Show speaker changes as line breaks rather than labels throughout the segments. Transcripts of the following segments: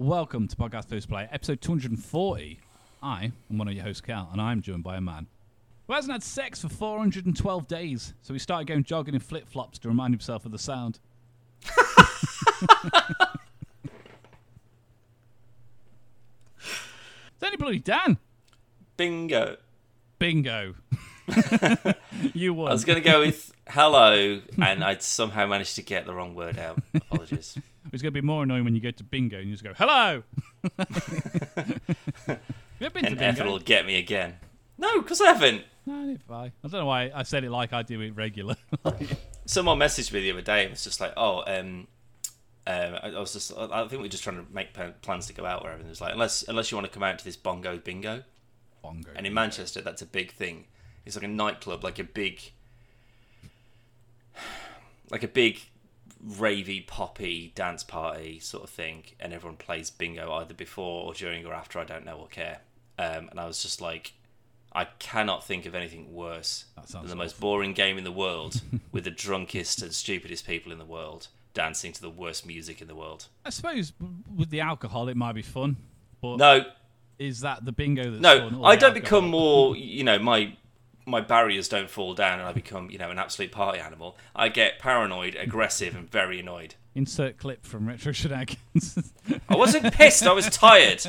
welcome to Podcast vs Player, episode 240. I am one of your hosts, Cal, and I'm joined by a man who hasn't had sex for 412 days, so he started going jogging in flip flops to remind himself of the sound. Is only bloody Dan.
Bingo.
Bingo. you won.
I was going to go with hello, and I'd somehow managed to get the wrong word out. Apologies.
It's going to be more annoying when you go to bingo and you just go, hello. You've been
and F
bingo?
will get me again. No, because I haven't.
No, I. I don't know why I said it like I do it regular.
Someone messaged me the other day and was just like, oh, um, um, I I was just, I think we are just trying to make plans to go out wherever. And it was like, unless, unless you want to come out to this bongo bingo.
Bongo.
And in Manchester, that's a big thing. It's like a nightclub, like a big, like a big ravey, poppy dance party sort of thing, and everyone plays bingo either before or during or after. I don't know or care. Um, and I was just like, I cannot think of anything worse than the most boring game in the world with the drunkest and stupidest people in the world dancing to the worst music in the world.
I suppose with the alcohol it might be fun, but
No,
is that the bingo that's
No, I don't
alcohol?
become more. You know, my my barriers don't fall down, and I become you know an absolute party animal. I get paranoid, aggressive, and very annoyed.
Insert clip from Retro Shenanigans.
I wasn't pissed. I was tired.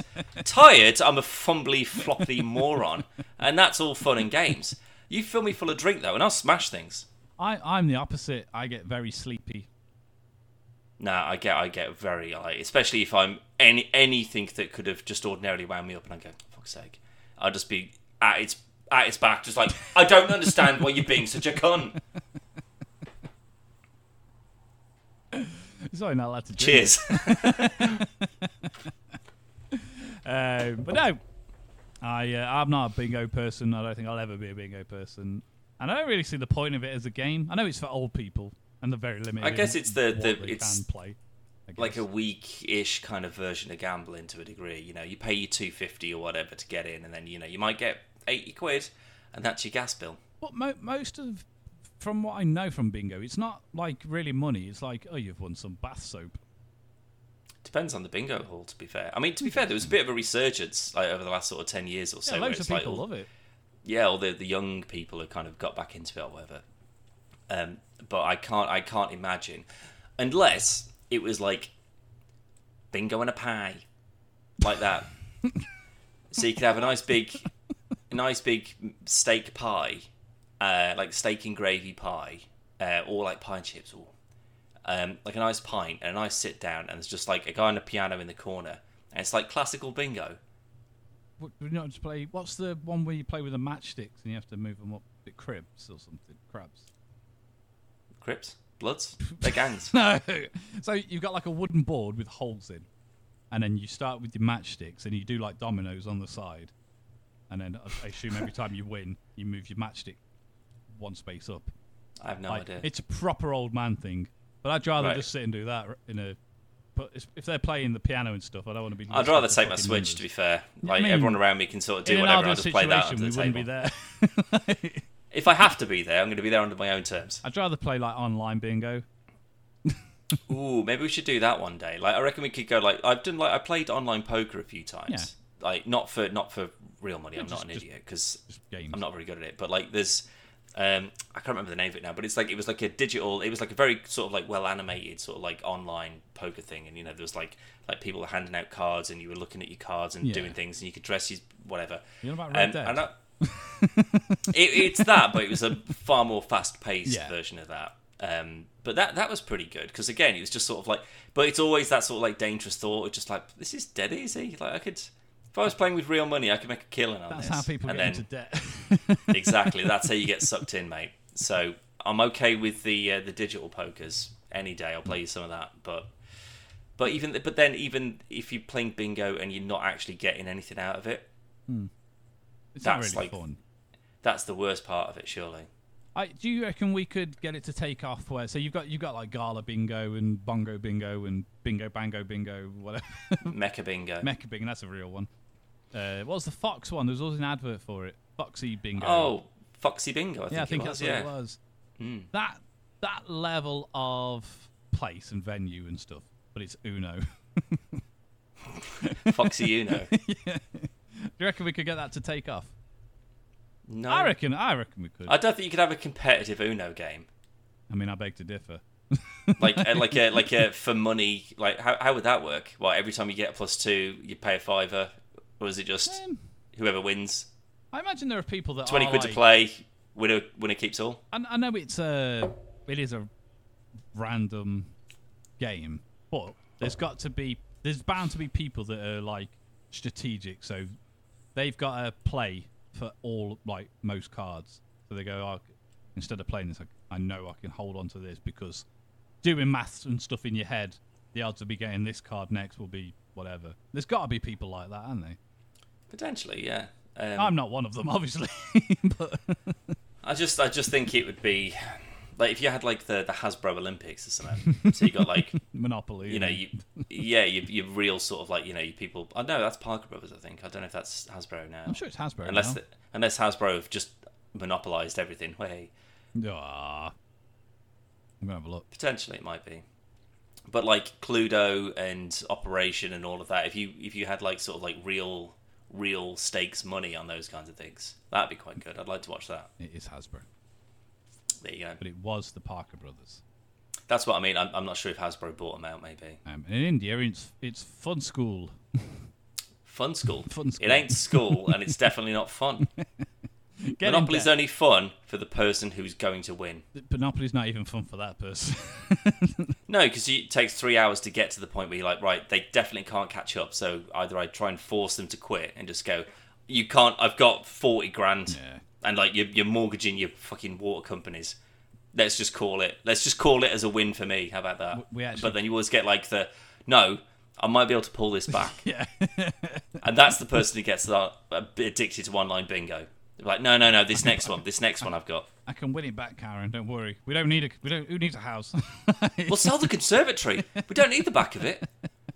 Tired. I'm a fumbly, floppy moron, and that's all fun and games. You fill me full of drink though, and I'll smash things.
I, I'm the opposite. I get very sleepy.
Nah, I get I get very like, especially if I'm any anything that could have just ordinarily wound me up, and I go, fuck's sake, I'll just be at its at his back, just like I don't understand why you're being such a cunt.
Sorry, not allowed to drink.
Cheers.
Um, but no, I uh, I'm not a bingo person. I don't think I'll ever be a bingo person, and I don't really see the point of it as a game. I know it's for old people and they're very limited.
I guess it's the- the- it's
can play.
Like a weak-ish kind of version of gambling to a degree. You know, you pay your two fifty or whatever to get in, and then you know you might get eighty quid, and that's your gas bill.
But mo- most of, from what I know from bingo, it's not like really money. It's like, oh, you've won some bath soap.
Depends on the bingo hall. To be fair, I mean, to be fair, there was a bit of a resurgence like over the last sort of ten years or so.
Yeah, loads of
it's like
people
all-
love it.
yeah, all the the young people have kind of got back into it or whatever. Um, but I can't I can't imagine unless it was like bingo and a pie, like that. so you could have a nice big, a nice big steak pie, uh, like steak and gravy pie, uh, or like pie and chips, or um, like a nice pint and a nice sit down, and there's just like a guy on a piano in the corner, and it's like classical bingo.
Would would you not just play? What's the one where you play with the matchsticks and you have to move them up? Bit cribs or something? Crabs?
Crips, Bloods, they're gangs.
No. So you've got like a wooden board with holes in, and then you start with your matchsticks and you do like dominoes on the side, and then I- I assume every time you win, you move your matchstick one space up.
I have no
Like,
idea.
It's a proper old man thing, but I'd rather
Right.
just sit and do that in a. But if they're playing the piano and stuff, I don't want to be.
I'd rather take my Switch, to be fair.
Yeah, I
Like,
mean,
everyone around me can sort of do whatever, I'll just play that under the table.
be there.
If I have to be there, I'm going to be there under my own terms.
I'd rather play like online bingo.
Ooh, maybe we should do that one day. Like, I reckon we could go, like, I've done, like, I played online poker a few times. Like, not for, not for real money, I'm
just-
not an
just-
idiot, because I'm not very good at it. But, like, there's, um, I can't remember the name of it now, but it's like, it was like a digital, it was like a very sort of like well animated sort of like online poker thing. And, you know, there was like, like people were handing out cards and you were looking at your cards and
Yeah.
doing things and you could dress your whatever.
You know about Red
Um,
Dead?
it, it's that, but it was a far more fast-paced
Yeah.
version of that. Um, but that that was pretty good because again, it was just sort of like, but it's always that sort of like dangerous thought of just like this is dead easy. Like I could, if I was playing with real money, I could make a killing on
That's
this.
how people
and
get
then,
into debt.
exactly, that's how you get sucked in, mate. So I'm okay with the uh, the digital pokers any day. I'll play you some of that, but. But even, but then even if you're playing bingo and you're not actually getting anything out of it,
It's not
That's
really
like-
fun.
that's the worst part of it, surely.
I, do you reckon we could get it to take off? Where so you've got you've got like Gala Bingo and Bongo Bingo and Bingo Bango Bingo, whatever.
Mecca bingo.
Mecca Bingo, that's a real one. Uh, what was the Fox one? There was always an advert for it. Foxy Bingo.
Oh, Foxy Bingo. I think,
yeah, I think
was.
that's
yeah.
what it was.
Hmm.
That that level of place and venue and stuff, but it's Uno.
Foxy Uno.
Do you reckon we could get that to take off?
No,
I reckon. I reckon we could.
I don't think you could have a competitive Uno game.
I mean, I beg to differ.
like uh, like a like a for money like how how would that work well every time you get a plus two you pay a fiver or is it just
Um,
whoever wins
I imagine there are people that
20
are
quid to
like-
play winner winner keeps all
I, I know it's a it is a random game, but there's got to be there's bound to be people that are like strategic, so they've got to play for all like most cards. So they go, oh, instead of playing this, I, I know I can hold on to this because doing maths and stuff in your head, the odds of me getting this card next will be whatever. There's got to be people like that, aren't they?
Potentially yeah um,
I'm not one of them, obviously, but
I just I just think it would be like if you had like the the Hasbro Olympics or something so you got like
Monopoly.
you know you yeah you you real sort of like you know you people I know that's Parker Brothers I think I don't know if that's Hasbro now
I'm sure it's Hasbro.
unless
now.
the, unless Hasbro have just monopolized everything way
Ah. I'm gonna have a look.
Potentially, it might be. But like Cluedo and Operation and all of that, if you if you had like sort of like real real stakes money on those kinds of things, that'd be quite good. I'd like to watch that.
It is Hasbro,
There you go.
but it was the Parker Brothers.
That's what I mean. I'm, I'm not sure if Hasbro bought them out. Maybe
Um, and in India, it's it's Funskool.
Fun School.
Funskool.
It ain't school, and it's definitely not fun.
Get
Monopoly's only fun for the person who's going to win.
Monopoly's not even fun for that person.
No, because it takes three hours to get to the point where you're like, right, they definitely can't catch up. So either I try and force them to quit and just go, you can't. I've got forty grand,
Yeah.
and like you're, you're mortgaging your fucking water companies. Let's just call it. Let's just call it as a win for me. How about that?
We actually-
but then you always get like the no. I might be able to pull this back,
yeah.
and that's the person who gets that, addicted to online bingo. They're like, no, no, no. This next one, this next one, I've got.
I can win it back, Karen. Don't worry. We don't need a. We don't. Who needs a house?
We'll sell the conservatory. We don't need the back of it.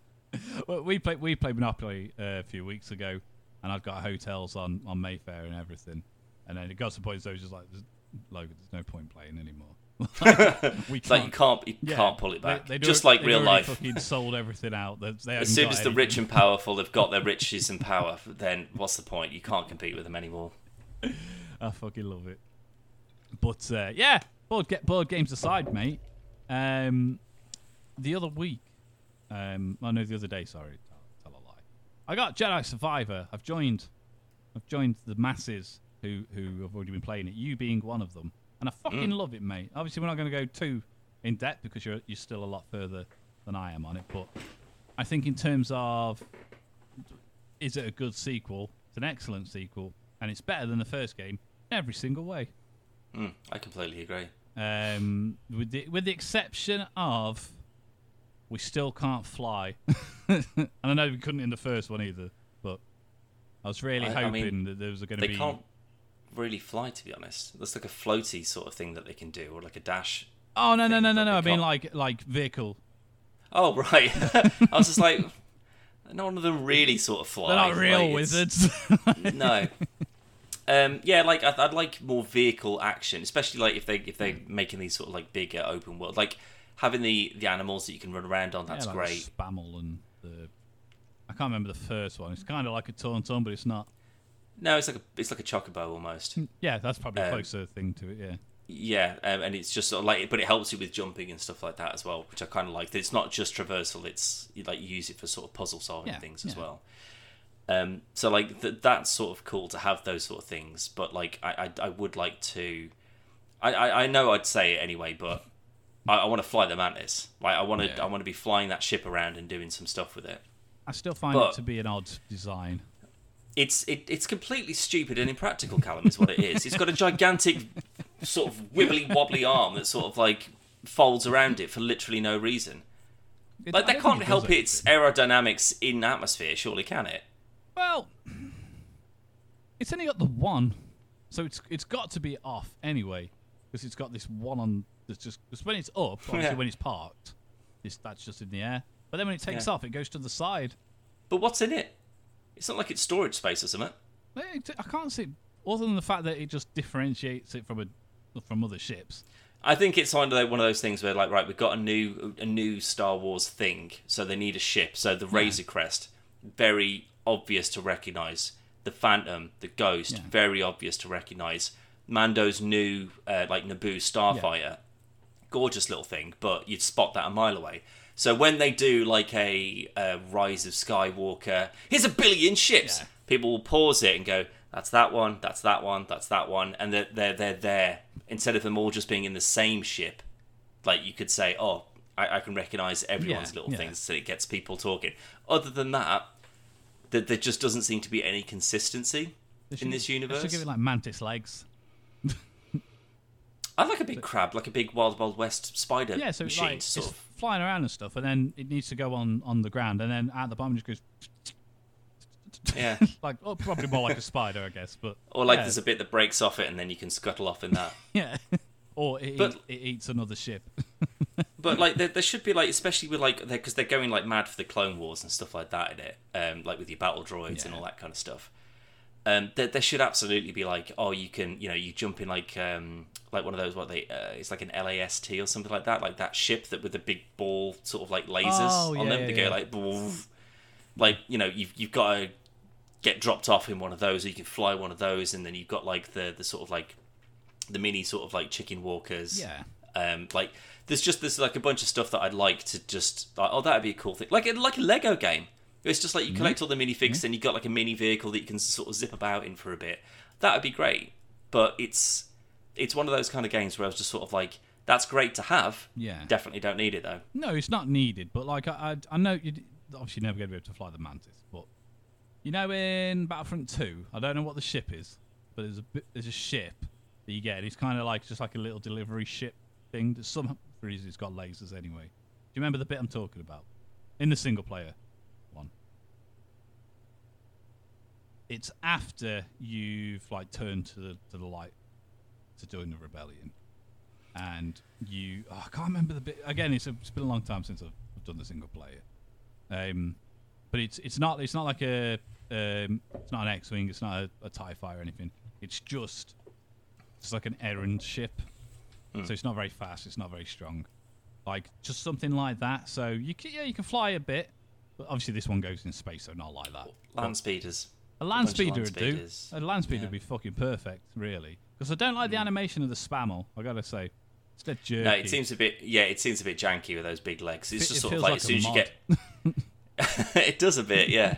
well, we played. We played Monopoly uh, a few weeks ago, and I've got hotels on on Mayfair and everything. And then it got to the point where it was just like, there's, Logan, there's no point playing anymore. we
It's like you can't, you
Yeah,
can't pull it back.
they'd
Just
already-
like real life.
Fucking sold everything out. They, they
As soon as the rich and powerful have got their riches and power, then what's the point? You can't compete with them anymore.
I fucking love it. But uh, yeah, board get board games aside, mate. Um, the other week, um, I know the other day. Sorry, tell, tell a lie. I got Jedi Survivor. I've joined. I've joined the masses who who have already been playing it. You being one of them, and I fucking love it, mate. Obviously, we're not going to go too in depth because you're you're still a lot further than I am on it. But I think in terms of is it a good sequel? It's an excellent sequel, and it's better than the first game in every single way.
Mm, I completely agree.
Um, with the with the exception of we still can't fly, and I know we couldn't in the first one either. But I was really
I- I
hoping
mean,
that there was going to be.
They can't really fly, to be honest. That's like a floaty sort of thing that they can do, or like a dash.
Oh no no no no no! I mean like like vehicle.
Oh right, I was just like, none of them really sort of fly.
They're not real
like,
wizards.
no. Um, yeah, like I'd, I'd like more vehicle action, especially like if they if they're making these sort of like bigger open world, like having the the animals that you can run around on. That's
Yeah, like
great.
Spamel and the. I can't remember the first one. It's kind of like a Tauntaun, but it's not.
No, it's like a it's like a chocobo almost.
Yeah, that's probably a
Um,
closer thing to it. Yeah.
Yeah, um, and it's just sort of like, but it helps you with jumping and stuff like that as well, which I kind of like. That it's not just traversal; it's like you use it for sort of puzzle solving
Yeah,
things as
yeah.
well. Um, so like th- that's sort of cool to have those sort of things, but like I I, I would like to. I, I, I know I'd say it anyway, but I, I want to fly the mantis. Like I want to
Yeah.
I want to be flying that ship around and doing some stuff with it.
I still find
But-
it to be an odd design.
It's it, it's completely stupid and impractical, Callum, is what it is. It's got a gigantic sort of wibbly wobbly arm that sort of like folds around it for literally no reason.
It-
Like
I
that can't
it
help its aerodynamics in atmosphere, surely can it?
Well, it's only got the one, so it's it's got to be off anyway because it's got this one on. That's just because when it's up, obviously
Yeah.
when it's parked, this that's just in the air. But then when it takes
Yeah.
off, it goes to the side.
But what's in it? It's not like it's storage space or something.
Eh, it- I can't see other than the fact that it just differentiates it from a from other ships.
I think it's kind of one of those things where, like, right, we've got a new a new Star Wars thing, so they need a ship. So the Razor Crest, very obvious to recognize. The Phantom, the Ghost,
Yeah.
very obvious to recognize. Mando's new uh, like Naboo Starfighter, gorgeous little thing, but you'd spot that a mile away. So when they do like a, uh Rise of Skywalker, here's a billion ships,
Yeah.
people will pause it and go, "That's that one, that's that one, that's that one," and they're they're they're there instead of them all just being in the same ship. Like you could say, "Oh, I, I can recognize everyone's
Yeah,
little
yeah.
things," so it gets people talking. Other than that, there, there just doesn't seem to be any consistency
They
in this universe.
should give it like mantis legs.
I'd like a big crab, like a big Wild Wild West spider
Yeah, so it's
machine,
like
sort
it's
of.
flying around and stuff, and then it needs to go on on the ground, and then at the bottom it just goes
Yeah.
like oh, probably more like a spider, I guess. But
Or like
yeah,
there's a bit that breaks off it, and then you can scuttle off in that.
yeah, or it,
But-
eat, it eats another ship.
But like there, there should be like, especially with like because they're going like mad for the Clone Wars and stuff like that in it, um, like with your battle droids and all that kind of stuff. Um, there, there should absolutely be like, oh, you can, you know, you jump in like, um, like one of those what they, uh, it's like an LAAT or something like that, like that ship that with the big ball sort of like lasers
Oh,
on
yeah,
them.
yeah,
they go like, "Boof." like you know, you've you've got to get dropped off in one of those, or you can fly one of those, and then you've got like the the sort of like the mini sort of like chicken walkers.
Yeah.
Um, like there's just there's like a bunch of stuff that I'd like to just like, oh that'd be a cool thing like a, like a Lego game. It's just like you collect all the minifigs and you got like a mini vehicle that you can sort of zip about in for a bit. That'd be great. But it's it's one of those kind of games where I was just sort of like that's great to have.
Yeah.
Definitely don't need it though.
No, it's not needed, but like I, I, I know you obviously never going to be able to fly the mantis, but you know in Battlefront Two, I don't know what the ship is, but there's a there's a ship that you get. It's kind of like just like a little delivery ship thing. That some reason it's got lasers anyway. Do you remember the bit I'm talking about in the single player one? It's after you've like turned to the to the light to join the rebellion and you oh, I can't remember the bit again. It's, a, it's been a long time since I've, I've done the single player, um, but it's it's not it's not like a um, it's not an X-wing. It's not a, a Tie fighter or anything. It's just it's like an errand ship, hmm. so it's not very fast. It's not very strong, like just something like that. So you can, yeah you can fly a bit, but obviously this one goes in space, so not like that.
Land speeders.
A land
of
speeder
land
would do. A land speeder
Yeah.
would be fucking perfect, really. Because I don't like the hmm. animation of the spamel. I gotta say, it's dead jerky.
No, it seems a bit yeah, it seems a bit janky with those big legs. It's
It-
just
it
sort of like,
like
as soon as you get it does a bit, yeah.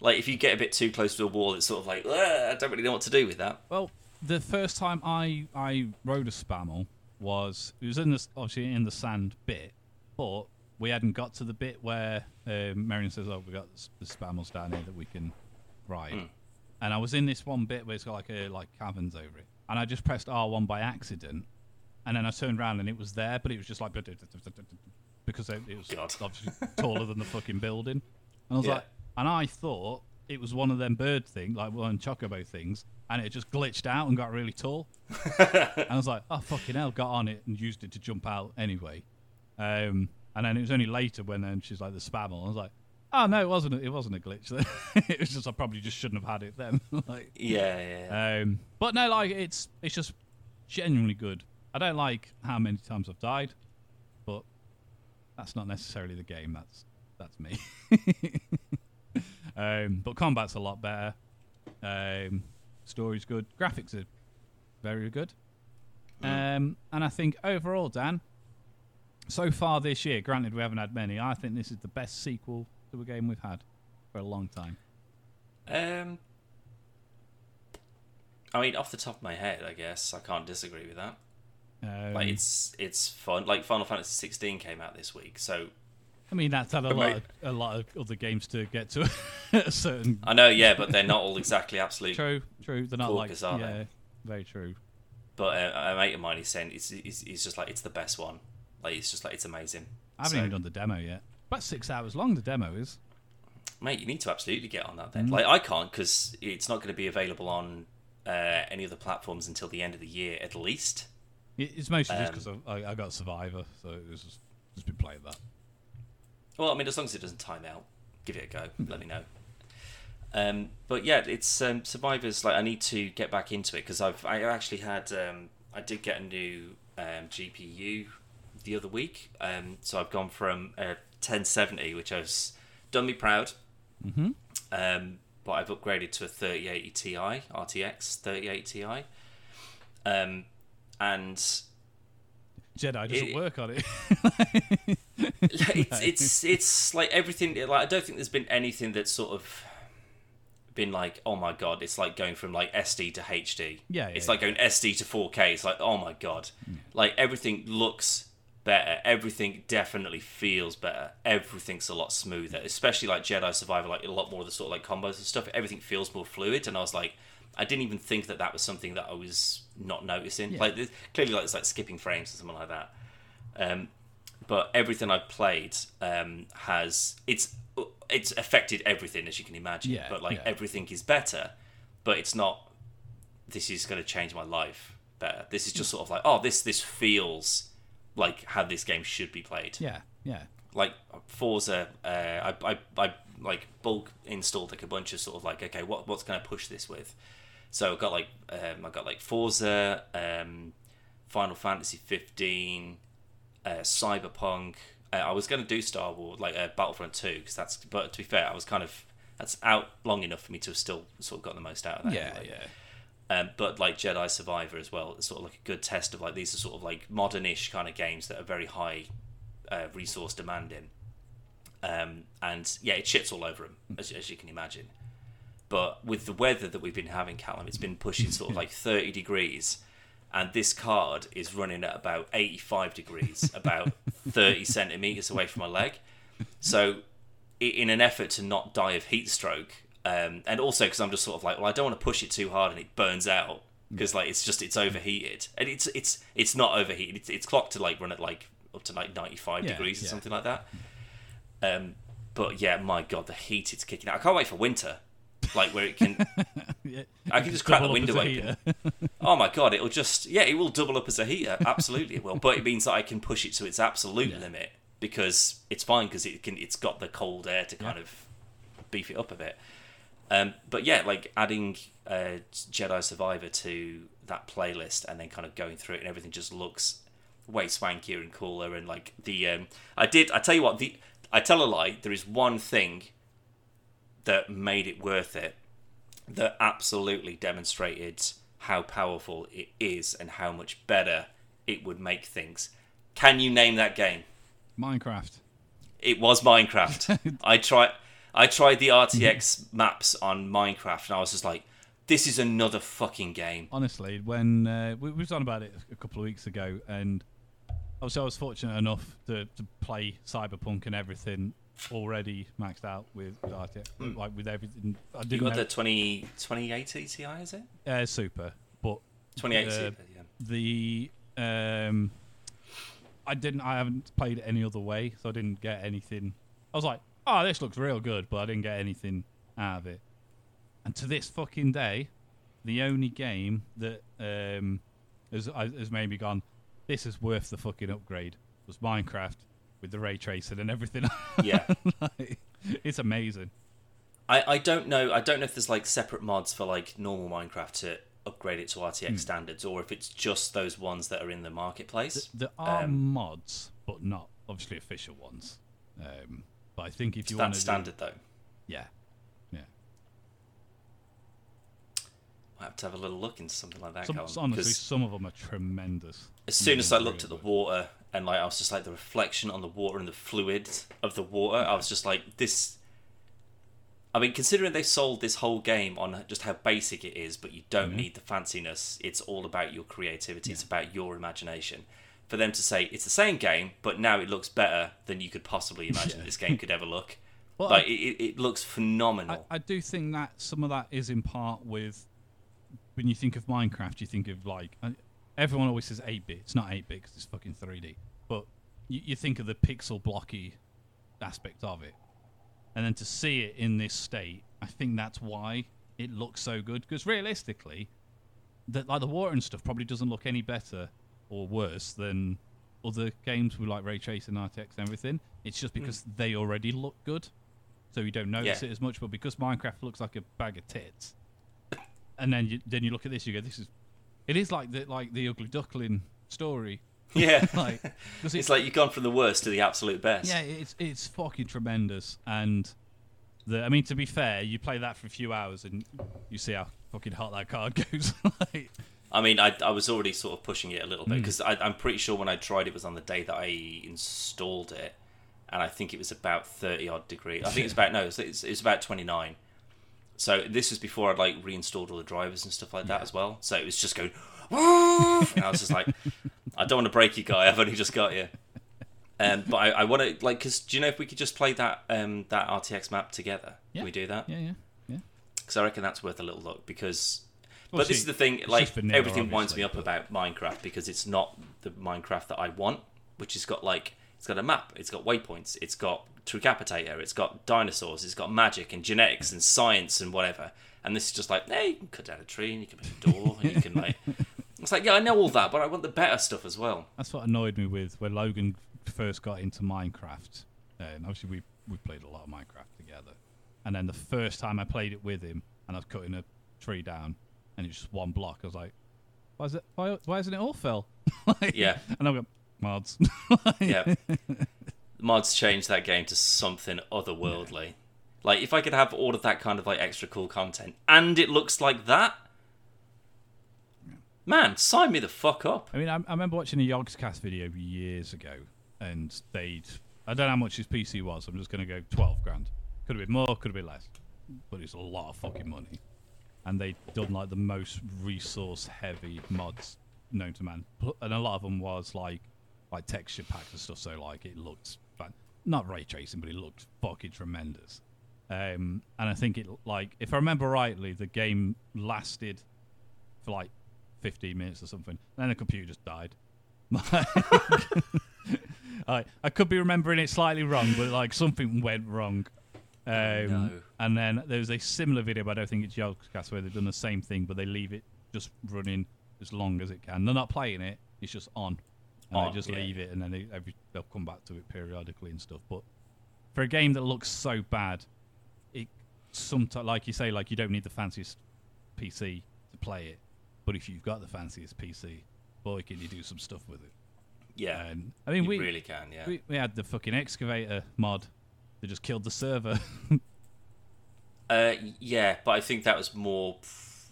Like if you get a bit too close to a wall, it's sort of like I don't really know what to do with that.
Well, the first time I I rode a spamel was it was in the obviously in the sand bit, but we hadn't got to the bit where um, Merrin says, "Oh, we got the spamels down here that we can ride."
Hmm.
And I was in this one bit where it's got like a like caverns over it, and I just pressed R one by accident, and then I turned around and it was there, but it was just like because it, was
God.
obviously taller than the fucking building, and I was
Yeah.
like, and I thought it was one of them bird things, like one chocobo things, and it just glitched out and got really tall. and I was like, oh fucking hell, got on it and used it to jump out anyway. Um, and then it was only later when then she's like the spamel. I was like, oh no, it wasn't. A, it wasn't a glitch. It was just I probably just shouldn't have had it then. like,
Yeah, yeah. yeah.
um, but no, like it's it's just genuinely good. I don't like how many times I've died, but that's not necessarily the game. That's that's me. um, but combat's a lot better. Um, story's good. Graphics are very good. Um, and I think overall, Dan, so far this year, granted we haven't had many, I think this is the best sequel to a game we've had for a long time.
Um, I mean, off the top of my head, I guess I can't disagree with that.
Um,
Like it's it's fun. Like Final Fantasy 16 came out this week, so
I mean, that's had a lot, of, a lot of other games to get to a certain.
I know, yeah, but they're not all exactly absolute.
True, true. They're not like
Corkers, are they?
yeah, very true.
But uh, a mate of mine is saying it's, it's, it's just like it's the best one. Like it's just like it's amazing.
I haven't
So-
even done the demo yet. About six hours long. The demo is.
Mate, you need to absolutely get on that then.
Mm.
Like I can't because it's not going to be available on uh, any other platforms until the end of the year at least.
It's mostly just
Um,
because I, I got Survivor, so it was just, just been playing that.
Well, I mean, as long as it doesn't time out, give it a go. Let me know. Um, but yeah, it's um, Survivors. Like I need to get back into it because I've I actually had um, I did get a new um, GPU the other week. Um, so I've gone from a 1070, which has done me proud.
Mm-hmm.
um, but I've upgraded to a 3080 Ti RTX 3080 Ti, um, and
Jedi doesn't
It-
work on it.
it's it's it's like everything. Like I don't think there's been anything that's sort of been like, oh my god, it's like going from like SD to HD.
Yeah, yeah,
it's
yeah.
like going SD to 4K. It's like, oh my god, mm. like everything looks better. Everything definitely feels better. Everything's a lot smoother, especially like Jedi Survivor. Like a lot more of the sort of like combos and stuff. Everything feels more fluid, and I was like. I didn't even think that that was something that I was not noticing.
Yeah.
Like clearly, like it's like skipping frames or something like that. Um, but everything I've played um, has it's it's affected everything as you can imagine.
Yeah,
but like
yeah.
everything is better, but it's not. This is going to change my life better. This is just sort of like oh this this feels like how this game should be played.
yeah, yeah.
Like Forza, uh, I, I I like bulk installed like a bunch of sort of like okay what what's going to push this with. So I got like um, I got like Forza, um, Final Fantasy 15, uh, Cyberpunk. Uh, I was going to do Star Wars, like uh, Battlefront 2, because that's. But to be fair, I was kind of that's out long enough for me to have still sort of got the most out of that.
Yeah,
anyway.
yeah.
Um, but like Jedi Survivor as well, it's sort of like a good test of like these are sort of like modern-ish kind of games that are very high uh, resource demanding. Um, and yeah, it shits all over them, as, as you can imagine. But with the weather that we've been having, Callum, it's been pushing sort of like 30 degrees, and this card is running at about 85 degrees, about 30 centimeters away from my leg. So, in an effort to not die of heat stroke, um, and also because I'm just sort of like, well, I don't want to push it too hard and it burns out because like it's just it's overheated, and it's it's it's not overheated. It's, it's clocked to like run at like up to like 95
Yeah,
degrees or
yeah.
something like that. Um, but yeah, my god, the heat it's kicking out. I can't wait for winter, like where it can.
yeah.
I can just crack the window open. Oh my god, it'll just yeah, it will double up as a heater. Absolutely, it will. But it means that I can push it to its absolute
Yeah.
limit because it's fine because it can. It's got the cold air to kind of beef it up a bit. Um, but yeah, like adding uh, Jedi Survivor to that playlist and then kind of going through it and everything just looks way swankier and cooler and like the um, I did I tell you what the I tell a lie there is one thing that made it worth it that absolutely demonstrated how powerful it is and how much better it would make things. Can you name that game?
Minecraft.
It was Minecraft. I tried I tried the RTX maps on Minecraft and I was just like this is another fucking game.
Honestly, when uh, we, we was on about it a couple of weeks ago, and obviously I was fortunate enough to, to play Cyberpunk and everything already maxed out with, with RTX, like with everything. I
Hmm. You
didn't
got
know,
the 20, 2080 Ti, is it?
uh, super, but
2080
Uh,
Super, yeah.
the um, I didn't. I haven't played it any other way, so I didn't get anything. I was like, "Oh, this looks real good," but I didn't get anything out of it. And to this fucking day, the only game that um, has, has made me gone, "This is worth the fucking upgrade," was Minecraft with the ray tracing and everything.
Yeah.
Like, it's amazing.
I, I don't know I don't know if there's like separate mods for like normal Minecraft to upgrade it to RTX
Hmm.
standards or if it's just those ones that are in the marketplace.
There are
Um,
mods, but not obviously official ones. Um, but I think if you want
standard though?
yeah, yeah.
I have to have a little look into something like that.
Some, honestly, some of them are tremendous.
as soon as I looked at the water and like I was just like the reflection on the water and the fluid of the water, I was just like this. I mean, considering they sold this whole game on just how basic it is, but you don't
Mm-hmm.
need the fanciness. It's all about your creativity. It's about your imagination. For them to say it's the same game, but now it looks better than you could possibly imagine
Yeah.
this game could ever look.
Well,
like
I-
it, it, it looks phenomenal.
I, I do think that some of that is in part with when you think of Minecraft, you think of like uh, everyone always says 8 bit. It's not 8 bit because it's fucking 3D. But you, you think of the pixel blocky aspect of it. And then to see it in this state, I think that's why it looks so good. Because realistically, that like the water and stuff probably doesn't look any better or worse than other games with like ray tracing, RTX, and everything. It's just hmm. because they already look good, so you don't notice
Yeah.
it as much. But because Minecraft looks like a bag of tits, and then you then you look at this, you go, "This is." It is like the like the ugly duckling story.
yeah,
Like, 'cause
it's like you've gone from the worst to the absolute best.
yeah, it's it's fucking tremendous, and The, I mean, to be fair, you play that for a few hours and you see how fucking hot that card goes. like,
I mean, I, I was already sort of pushing it a little bit hmm. because I'm pretty sure when I tried it was on the day that I installed it, and I think it was about thirty odd degree. I think it's about no, it's, it's, it's about twenty nine. So this was before I'd like reinstalled all the drivers and stuff like that as well. So it was just going, and I was just like, I don't want to break you, guy. I've only just got you. Um, but I, I want to like, cause do you know if we could just play that um that RTX map together?
Yeah.
Can we do that?
yeah, yeah, yeah.
Because I reckon that's worth a little look. Because,
Well,
but this is the thing. Like
vanilla,
everything winds me up
but-
about Minecraft because it's not the Minecraft that I want, which has got like it's got a map, it's got waypoints, it's got Tricapitator, it's got dinosaurs, it's got magic and genetics and science and whatever. And this is just like, hey, you can cut down a tree and you can make a door and you can like. It's like, yeah, I know all that, but I want the better stuff as well.
That's what annoyed me with when Logan first got into Minecraft. And obviously, we we played a lot of Minecraft together. And then the first time I played it with him, and I was cutting a tree down, and it's just one block. I was like, "Why is it? Why, why isn't it all fell?" Like-
Yeah.
And I'm going, mods.
Yeah. Mods changed that game to something otherworldly. Like if I could have all of that kind of like extra cool content and it looks like that, man, sign me the fuck up.
I mean, I, I remember watching a Yogscast video years ago, and they'd. I don't know how much his PC was. I'm just going to go 12 grand. Could have been more, could have been less. But it's a lot of fucking money. And they'd done like the most resource heavy mods known to man. And a lot of them was like like texture packs and stuff. So like it looked fun. Not ray tracing, but it looked fucking tremendous. Um, and I think it like if I remember rightly, the game lasted for like 15 minutes or something. And Then the computer just died. I, I could be remembering it slightly wrong, but like something went wrong. Um,
no.
And then there was a similar video, but I don't think it's Yogscast where they've done the same thing, but they leave it just running as long as it can. They're not playing it; it's just on, and
On,
they just
yeah.
leave it, and then they, every, they'll come back to it periodically and stuff. But for a game that looks so bad, it sometimes, like you say, like you don't need the fanciest PC to play it, but if you've got the fanciest PC, boy, can you do some stuff with it.
Yeah.
I mean, we
really can, yeah.
we, we had the fucking excavator mod that just killed the server.
Uh, yeah, but I think that was more.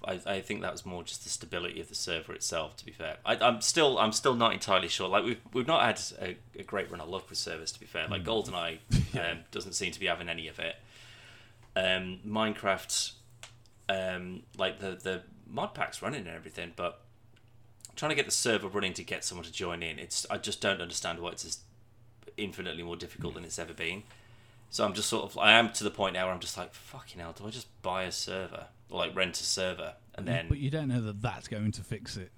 I, I think that was more just the stability of the server itself. To be fair, I, I'm still I'm still not entirely sure. Like we've we've not had a, a great run of luck with servers. To be fair, like GoldenEye um, doesn't seem to be having any of it. Um, Minecraft, um, like the the mod packs running and everything, but trying to get the server running to get someone to join in, it's I just don't understand why it's as infinitely more difficult than it's ever been. So I'm just sort of I am to the point now where I'm just like fucking hell. Do I just buy a server or like rent a server and then
but you don't know that that's going to fix it.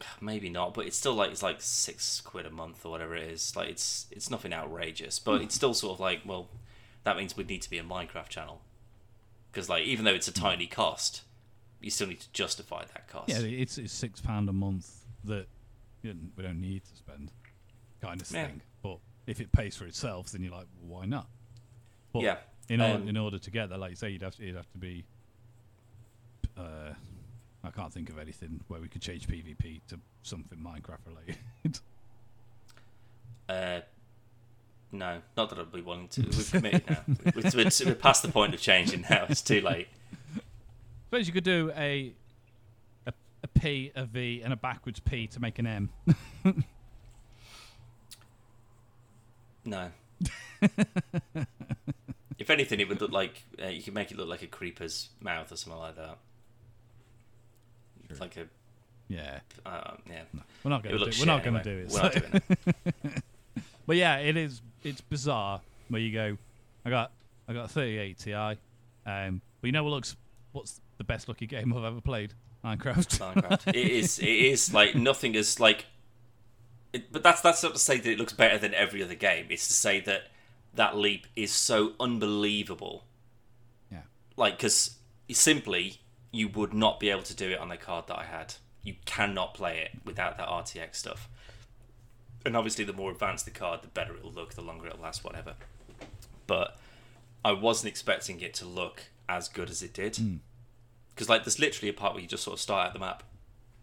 maybe not, but it's still like it's like six quid a month or whatever it is. Like it's it's nothing outrageous, but it's still sort of like well, that means we'd need to be a Minecraft channel because like even though it's a hmm. tiny cost, you still need to justify that cost.
Yeah, it's it's six pound a month that you know, we don't need to spend, kind of
Yeah.
thing. But if it pays for itself, then you're like, well, why not? But
Yeah,
In order,
um,
in order to get that, like you say, you'd have to, it'd have to be. Uh, I can't think of anything where we could change PvP to something Minecraft related.
Uh, no, not that I'd be willing to. We've committed now. We're, we're, we're past the point of changing now. It's too late.
Suppose you could do a, a a P, a V, and a backwards P to make an M.
No. if anything, it would look like uh, you could make it look like a creeper's mouth or something like that. Like a
yeah,
uh, yeah.
we're not going to do. We're
shit
not going to do it.
We're not doing it.
But yeah, it is. It's bizarre where you go. I got I got a 38 Ti. Um, but you know what looks? What's the best looking game I've ever played? Minecraft.
Minecraft. it is. It is like nothing is like. It, but that's that's not to say that it looks better than every other game. It's to say that that leap is so unbelievable.
yeah.
Like because simply you would not be able to do it on the card that I had. You cannot play it without that RTX stuff. And obviously, the more advanced the card, the better it'll look, the longer it'll last, whatever. But I wasn't expecting it to look as good as it did. Hmm. Because, like, there's literally a part where you just sort of start at the map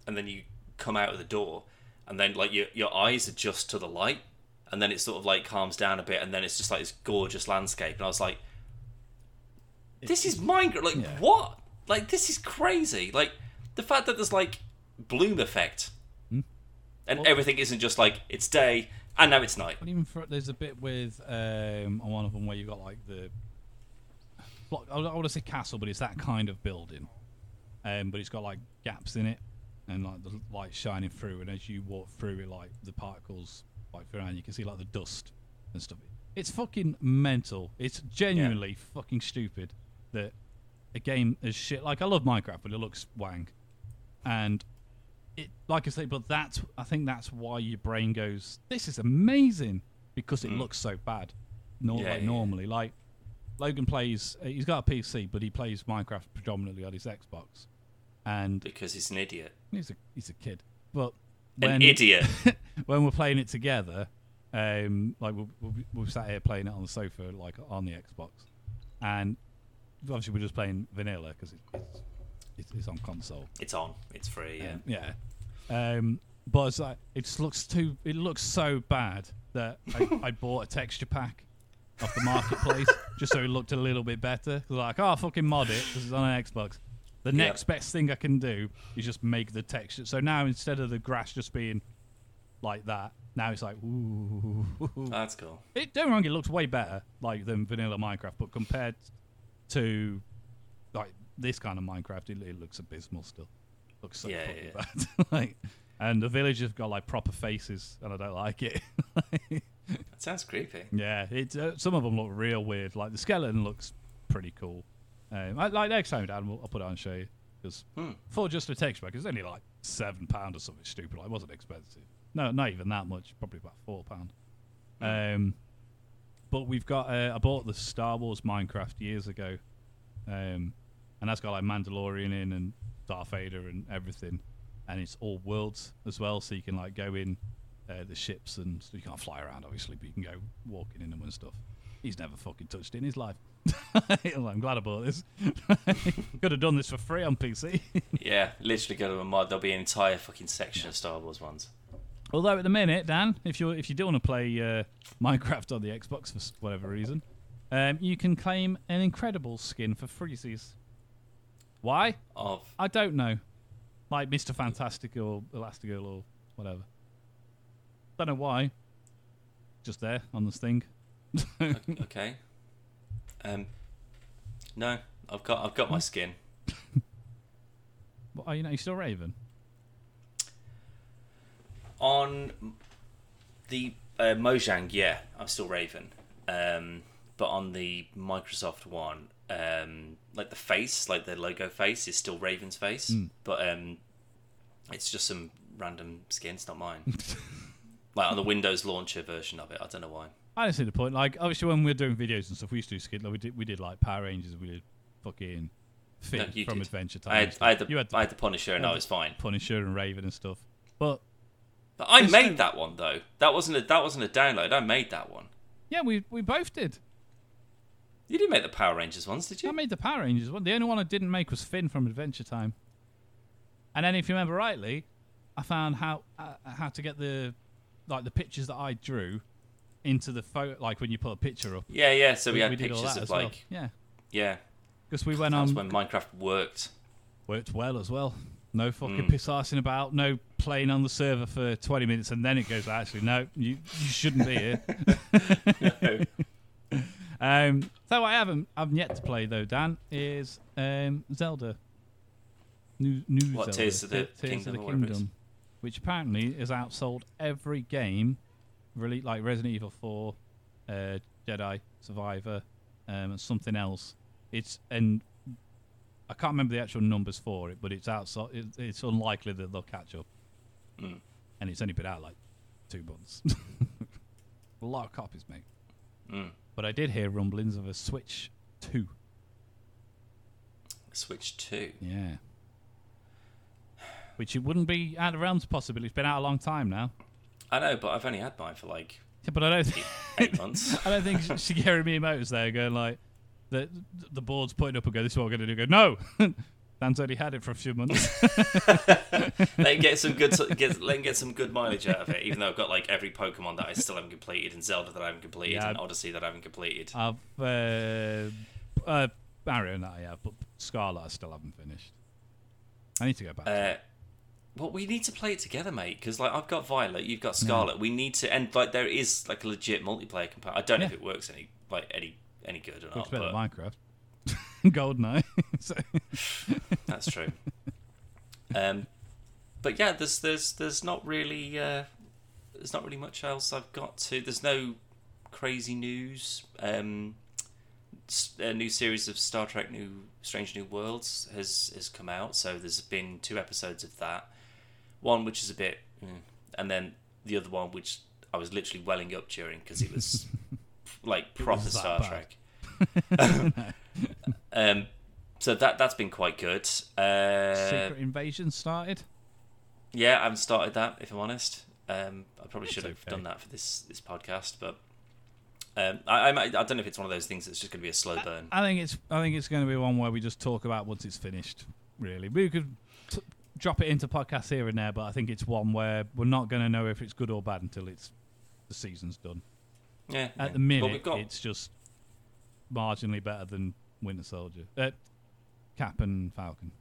and then you come out of the door and then, like, your, your eyes adjust to the light and then it sort of, like, calms down a bit and then it's just like this gorgeous landscape. And I was like, this is Minecraft. Like
Yeah.
what? Like this is crazy. Like the fact that there's like bloom effect,
Hmm?
and everything isn't just like it's day and now it's night.
But even for there's a bit with um, on one of them where you got like the block. I want to say castle, but it's that kind of building. Um, but it's got like gaps in it, and like the light shining through. And as you walk through it, like the particles like through, and you can see like the dust and stuff. It's fucking mental. It's genuinely fucking stupid that a game is shit. Like I love Minecraft, but it looks wank, and it like I say, but that's I think that's why your brain goes, "This is amazing," because it looks so bad. Nor
Yeah,
like
yeah.
normally, like Logan plays. He's got a PC, but he plays Minecraft predominantly on his Xbox, and
Because he's an idiot.
he's a he's a kid. But
An
when
idiot.
when we're playing it together, um, like we've, we've, we've sat here playing it on the sofa, like on the Xbox, and obviously we're just playing vanilla because it, it's, it's it's on console.
it's on. It's free. Yeah.
Um, yeah. Um, but it's like it just looks too. It looks so bad that I, I bought a texture pack off the marketplace just so it looked a little bit better. like, oh, fucking mod it because it's on an Xbox. The next best thing I can do is just make the texture. So now instead of the grass just being like that, now it's like ooh.
That's cool.
It, don't wrong, it looks way better like than vanilla Minecraft, but compared to like this kind of Minecraft, it, it looks abysmal still. Looks so
Yeah,
fucking
yeah.
bad. like, and the village have got like proper faces, and I don't like it.
That sounds creepy.
yeah, it. Uh, some of them look real weird. Like the skeleton looks pretty cool. Um, I, like next time, Dan, I'll put it on show you because
Hmm.
for just a texture pack, it's only like seven pound or something stupid. Like, it wasn't expensive. No, not even that much. Probably about four pound. Um, but we've got. Uh, I bought the Star Wars Minecraft years ago, um, and that's got like Mandalorian in and Darth Vader and everything, and it's all worlds as well. So you can like go in uh, the ships and so you can't fly around obviously, but you can go walking in them and stuff. He's never fucking touched it in his life. I'm glad I bought this. Could have done this for free on PC.
Yeah, literally go to a mod. There'll be an entire fucking section of Star Wars ones.
Although at the minute, Dan, if you if you do want to play uh, Minecraft on the Xbox for whatever reason, um, you can claim an incredible skin for freezies. Why?
Of
I don't know. Like Mr. Fantastic or Elastigirl or whatever. Don't know why. Just there on this thing.
Okay. Um, no, I've got I've got my skin.
What, are you, you still Raven?
On the uh, Mojang, yeah, I'm still Raven. Um, but on the Microsoft one, um, like the face, like the logo face, is still Raven's face. But um, it's just some random skin. It's not mine. like on the Windows launcher version of it. I don't know why.
I don't see the point. Like, obviously, when we were doing videos and stuff, we used to do skid. Like, we did, we did like Power Rangers. We did fucking Finn
No,
from
did.
Adventure Time.
I had. I had, the,
you had
I had the Punisher, and I was fine.
Punisher and Raven and stuff. But
But I made
no-
that one though. That wasn't a that wasn't a download. I made that one.
yeah, we we both did.
You didn't make the Power Rangers ones, did you?
I made the Power Rangers one. The only one I didn't make was Finn from Adventure Time. And then, if you remember rightly, I found how uh, how to get the like the pictures that I drew into the photo. Like when you put a picture up,
Yeah, yeah. So we, had
did all
pictures
that
of
as well.
like
yeah,
yeah.
because we went
That
on
when Minecraft worked.
worked well as well. No fucking
Mm.
piss arsing about. No playing on the server for twenty minutes and then it goes. Actually, no, you you shouldn't be here. Um, so I haven't I've yet to play though, Dan, is um, Zelda. New, new
What,
Zelda,
Tears of the
Te- Tears
Kingdom
of the
whatever it is?
Kingdom, which apparently has outsold every game, really like Resident Evil Four, uh, Jedi Survivor, um, and something else. It's and I can't remember the actual numbers for it, but it's outsold. It, it's unlikely that they'll catch up,
Mm.
and it's only been out like two months. a lot of copies, mate.
Mm.
But I did hear rumblings of a Switch 2.
Switch two.
Yeah. Which it wouldn't be out of realms possibly. It's been out a long time now.
I know, but I've only had mine for like
Yeah, but I don't think
eight months.
I don't think Shigeru Miyamoto's there going like the the board's putting up and go, This is what we're gonna do. Go, no Dan's already had it for a few months.
let him get some good get let him get some good mileage out of it. Even though I've got like every Pokemon that I still haven't completed, and Zelda that I haven't completed,
Yeah,
and Odyssey that I haven't completed.
I've uh, uh, Arrow that I have, but Scarlet I still haven't finished. I need to go back. to.
Uh, well, we need to play it together, mate. Because like I've got Violet, you've got Scarlet. We need to, and like there is like a legit multiplayer component. I don't know if it works any like any any good or not,
better
but
Minecraft. Goldeneye. so,
that's true. um, but yeah, there's there's there's not really uh, there's not really much else I've got to. There's no crazy news. Um, a new series of Star Trek: New Strange New Worlds has has come out, so there's been two episodes of that. One which is a bit, mm, and then the other one which I was literally welling up during because it was like proper
that
Star
bad.
Trek. um, so that that's been quite good. Uh,
Secret Invasion started.
yeah, I haven't started that if I'm honest. Um, I probably should have
okay.
done that for this this podcast, but um, I, I I don't know if it's one of those things that's just going to be a slow burn.
I think it's I think it's going to be one where we just talk about once it's finished. Really, we could drop it into podcasts here and there, but I think it's one where we're not going to know if it's good or bad until it's the season's done.
Yeah,
At
yeah.
the minute,
got
it's just marginally better than Winter Soldier, uh, Cap and Falcon.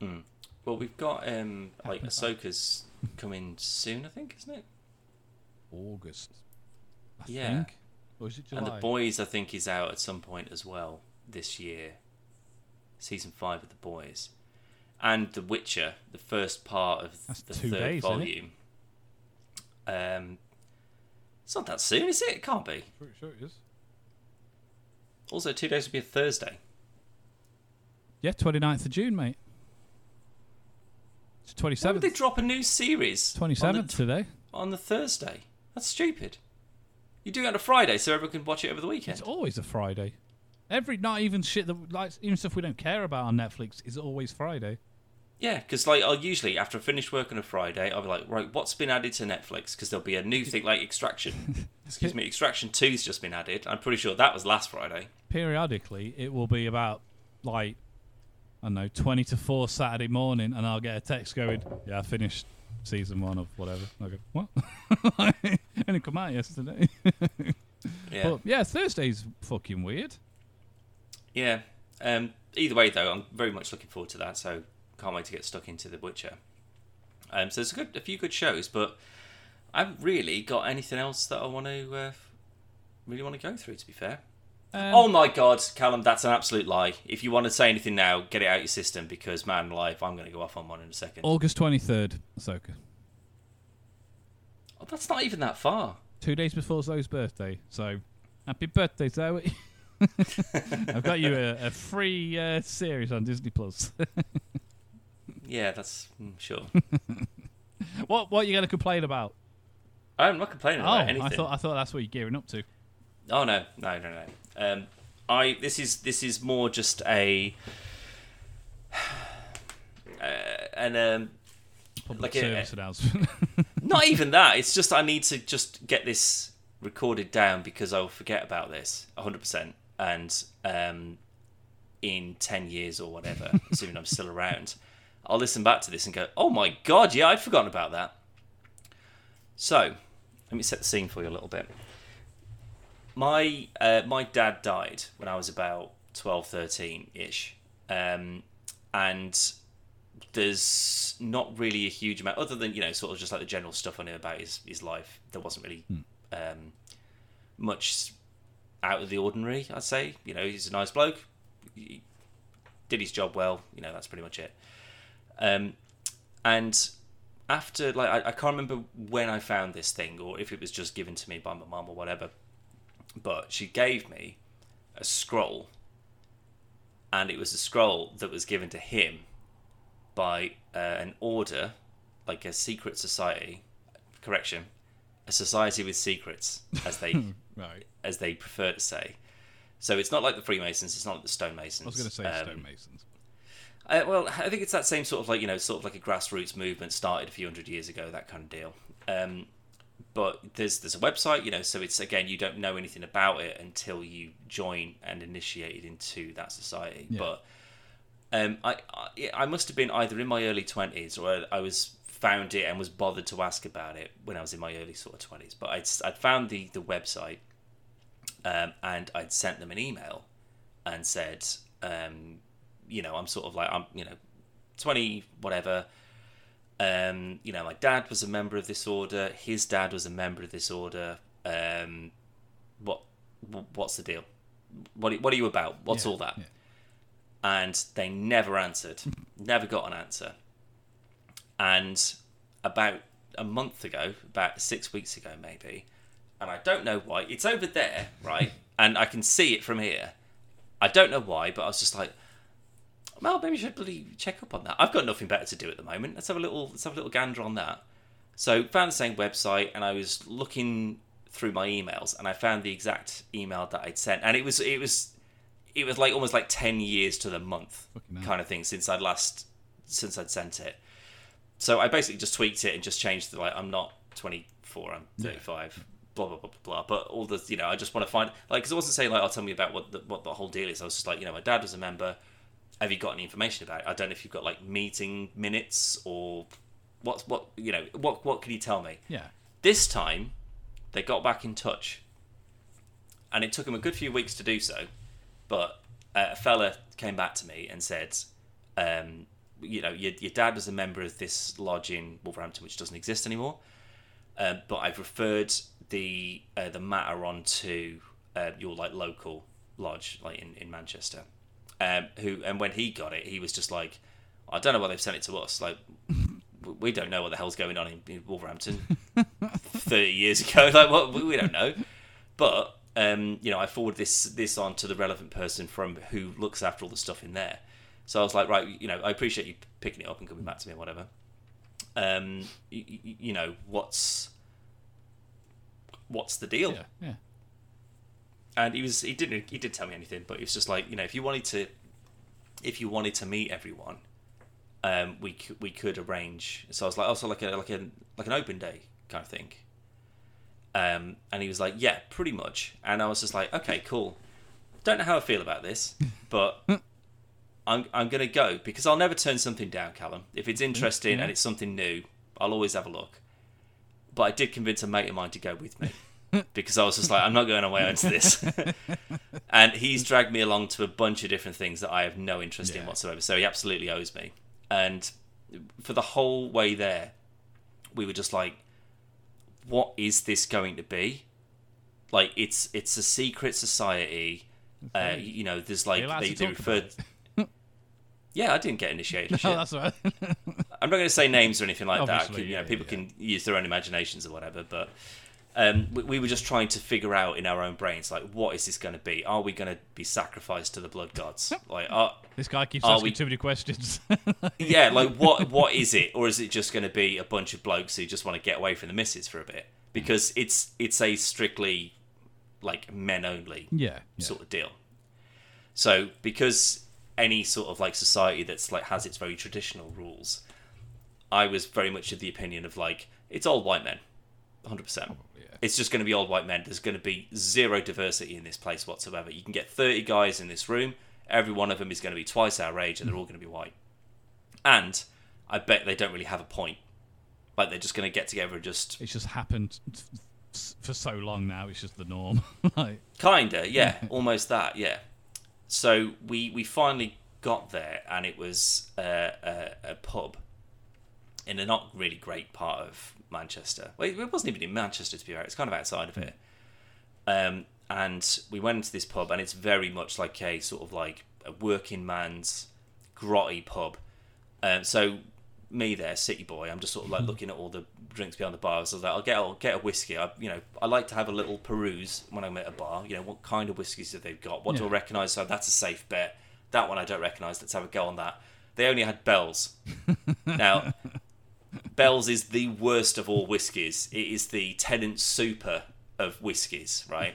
mm. well, we've got um, like Ahsoka's coming soon, I think, isn't it?
August, I
Yeah.
think, or is it July?
And the boys, I think, is out at some point as well this year. Season five of the boys, and The Witcher, the first part of
That's
the third
days, isn't it?
volume. Um, it's not that soon, is it? It can't be.
Pretty sure it is.
Also, two days would be a Thursday.
Yeah, 29th of June, mate. It's twenty
Why would they drop a new series?
27th
on
seventh
the,
today.
on the Thursday. That's stupid. You do it on a Friday so everyone can watch it over the weekend.
It's always a Friday. Every not even shit that like even stuff we don't care about on Netflix is always Friday.
Yeah, because like I'll usually after I finish work on a Friday, I'll be like, right, what's been added to Netflix? Because there'll be a new thing like Extraction. Excuse me, Extraction Two's just been added. I'm pretty sure that was last Friday.
Periodically, it will be about like I don't know twenty to four Saturday morning, and I'll get a text going, "Yeah, I finished season one of whatever." I go, "What?" Only come out yesterday.
Yeah,
But yeah, Thursday's fucking weird.
yeah. Um, either way, though, I'm very much looking forward to that. So can't wait to get stuck into The Witcher. Um, so there's a, good, a few good shows, but I haven't really got anything else that I want to uh, really want to go through. To be fair.
Um,
oh my god, Callum, that's an absolute lie. If you want to say anything now, get it out your system because man, live, I'm going to go off on one in a second.
August twenty third, Ahsoka.
Oh, that's not even that far.
two days before Zoe's birthday. So, happy birthday, Zoe! I've got you a, a free uh, series on Disney Plus.
Yeah, that's mm, sure.
what what are you going to complain about?
I'm not complaining
Oh,
about anything.
I thought I thought that's what you're gearing up to.
Oh no, no, no, no. Um, I this is this is more just a uh, and um,
Public
Like a-
service announcement.
not even that. It's just I need to just get this recorded down because I'll forget about this 100 percent and um, in 10 years or whatever, assuming I'm still around, I'll listen back to this and go, "Oh my god, yeah, I'd forgotten about that." So, let me set the scene for you a little bit. My uh, my dad died when I was about 12, 13 ish, um, and there's not really a huge amount other than you know sort of just like the general stuff I knew about his his life. There wasn't really um, much out of the ordinary. I'd say you know he's a nice bloke. He did his job well. You know that's pretty much it. Um, and after like I, I can't remember when I found this thing or if it was just given to me by my mum or whatever. But she gave me a scroll, and it was a scroll that was given to him by uh, an order, like a secret society. Correction, a society with secrets, as they
right.
as they prefer to say. So it's not like the Freemasons. It's not like the Stonemasons.
I was going to say
Um,
stonemasons.
Uh, well, I think it's that same sort of like you know, sort of like a grassroots movement started a few hundred years ago, that kind of deal. Um, but there's there's a website, you know, so it's again you don't know anything about it until you join and initiated into that society.
Yeah.
But um, I, I I must have been either in my early twenties or I was found it and was bothered to ask about it when I was in my early sort of twenties. But I'd I'd found the the website um, and I'd sent them an email and said, Um, you know, I'm sort of like I'm you know, twenty whatever. Um, you know, my dad was a member of this order. His dad was a member of this order. Um, what what's the deal? What what are you about? What's
Yeah,
all that?
yeah.
And they never answered. never got an answer. And about a month ago, about six weeks ago, maybe, and I don't know why. It's over there, right? and I can see it from here. I don't know why, but I was just like, well, maybe I should bloody check up on that. I've got nothing better to do at the moment. Let's have a little let's have a little gander on that. So found the same website and I was looking through my emails and I found the exact email that I'd sent and it was it was it was like almost like ten years to the month
Fucking
kind of thing since I'd last since I'd sent it. So I basically just tweaked it and just changed the like I'm not 24, I'm 35. Blah blah blah blah blah. But all the you know, I just want to find like because I wasn't saying like, "I'll tell me about what the, what the whole deal is." I was just like, you know, my dad was a member. Have you got any information about it? I don't know if you've got like meeting minutes or what's what you know what what can you tell me?
Yeah.
This time, they got back in touch, and it took them a good few weeks to do so. But uh, a fella came back to me and said, um, "You know, your, your dad was a member of this lodge in Wolverhampton, which doesn't exist anymore. Um, but I've referred the uh, the matter on to uh, your like local lodge, like in in Manchester. Um, who and when he got it, he was just like, I don't know why they've sent it to us. Like, we don't know what the hell's going on in, in Wolverhampton. Thirty years ago, like what we we don't know. But um, you know, I forward this this on to the relevant person from who looks after all the stuff in there. So I was like, right, you know, I appreciate you picking it up and coming back to me or whatever. Um, you, you know, what's what's the deal?
Yeah. Yeah.
And he was he didn't he did tell me anything but he was just like you know if you wanted to if you wanted to meet everyone um we could we could arrange. So i was like also like a like a like an open day kind of thing. Um and he was like yeah pretty much. And i was just like okay cool. Don't know how i feel about this but i'm i'm gonna go because i'll never turn something down callum. If it's interesting
yeah.
and it's something new i'll always have a look. But i did convince a mate of mine to go with me because I was just like, I'm not going away onto this. and he's dragged me along to a bunch of different things that I have no interest in whatsoever. So he absolutely owes me. And for the whole way there, we were just like, what is this going to be? Like it's it's a secret society. Uh, you know, there's like
Are you allowed
they, they referred. yeah, I didn't get initiated. shit.
Oh, that's right.
I'm not going to say names or anything like that.
Obviously,
You know,
yeah,
people
yeah.
can use their own imaginations or whatever. But um, we, we were just trying to figure out in our own brains, like, what is this going to be? Are we going to be sacrificed to the blood gods? Like, are,
this guy keeps asking
we-
too many questions.
yeah, like what what is it, or is it just going to be a bunch of blokes who just want to get away from the misses for a bit? Because it's it's a strictly like men only
yeah. yeah.
sort of deal. So because any sort of like society that's like has its very traditional rules, I was very much of the opinion of like it's all white men, hundred percent.
yeah.
It's just going to be all white men. There's going to be zero diversity in this place whatsoever. You can get thirty guys in this room. Every one of them is going to be twice our age, and they're all going to be white. And I bet they don't really have a point. Like they're just going to get together and just
It's just happened for so long now. It's just the norm. like,
Kinda, yeah, almost that, yeah. So we we finally got there, and it was uh, a, a pub in a not really great part of Manchester. Well, it wasn't even in Manchester to be fair; it's kind of outside of it. Um, and we went into this pub, and it's very much like a sort of like a working man's grotty pub. Um, so me there, city boy, I'm just sort of like looking at all the drinks behind the bar. So I was like, I'll get, I'll get a whiskey. I, you know, I like to have a little peruse when I'm at a bar. You know, what kind of whiskeys have they got? What do I recognise? So that's a safe bet. That one I don't recognise. Let's have a go on that. They only had Bell's. now, Bell's is the worst of all whiskies. It is the Tennent's Super of whiskies, right?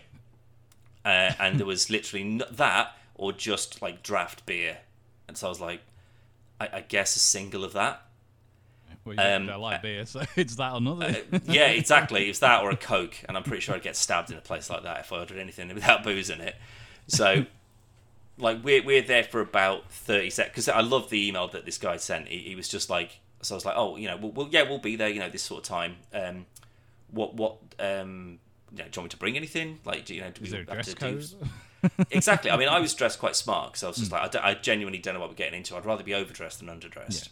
Uh, and there was literally n- that or just like draft beer. And so I was like, I, I guess a single of that.
well, you
Um,
I like beer, so it's that or nothing.
yeah, exactly. It's that or a Coke, and I'm pretty sure I'd get stabbed in a place like that if I ordered anything without booze in it. So, like, we're we're there for about thirty seconds because I love the email that this guy sent. He, he was just like, so I was like, oh, you know, we'll, we'll yeah, we'll be there, you know, this sort of time. Um, what what um you know, do you want me to bring anything? Like, do you know, do
Is
we have
dress
to do exactly. I mean, I was dressed quite smart because I was just like, I genuinely don't know what we're getting into. I'd rather be overdressed than underdressed.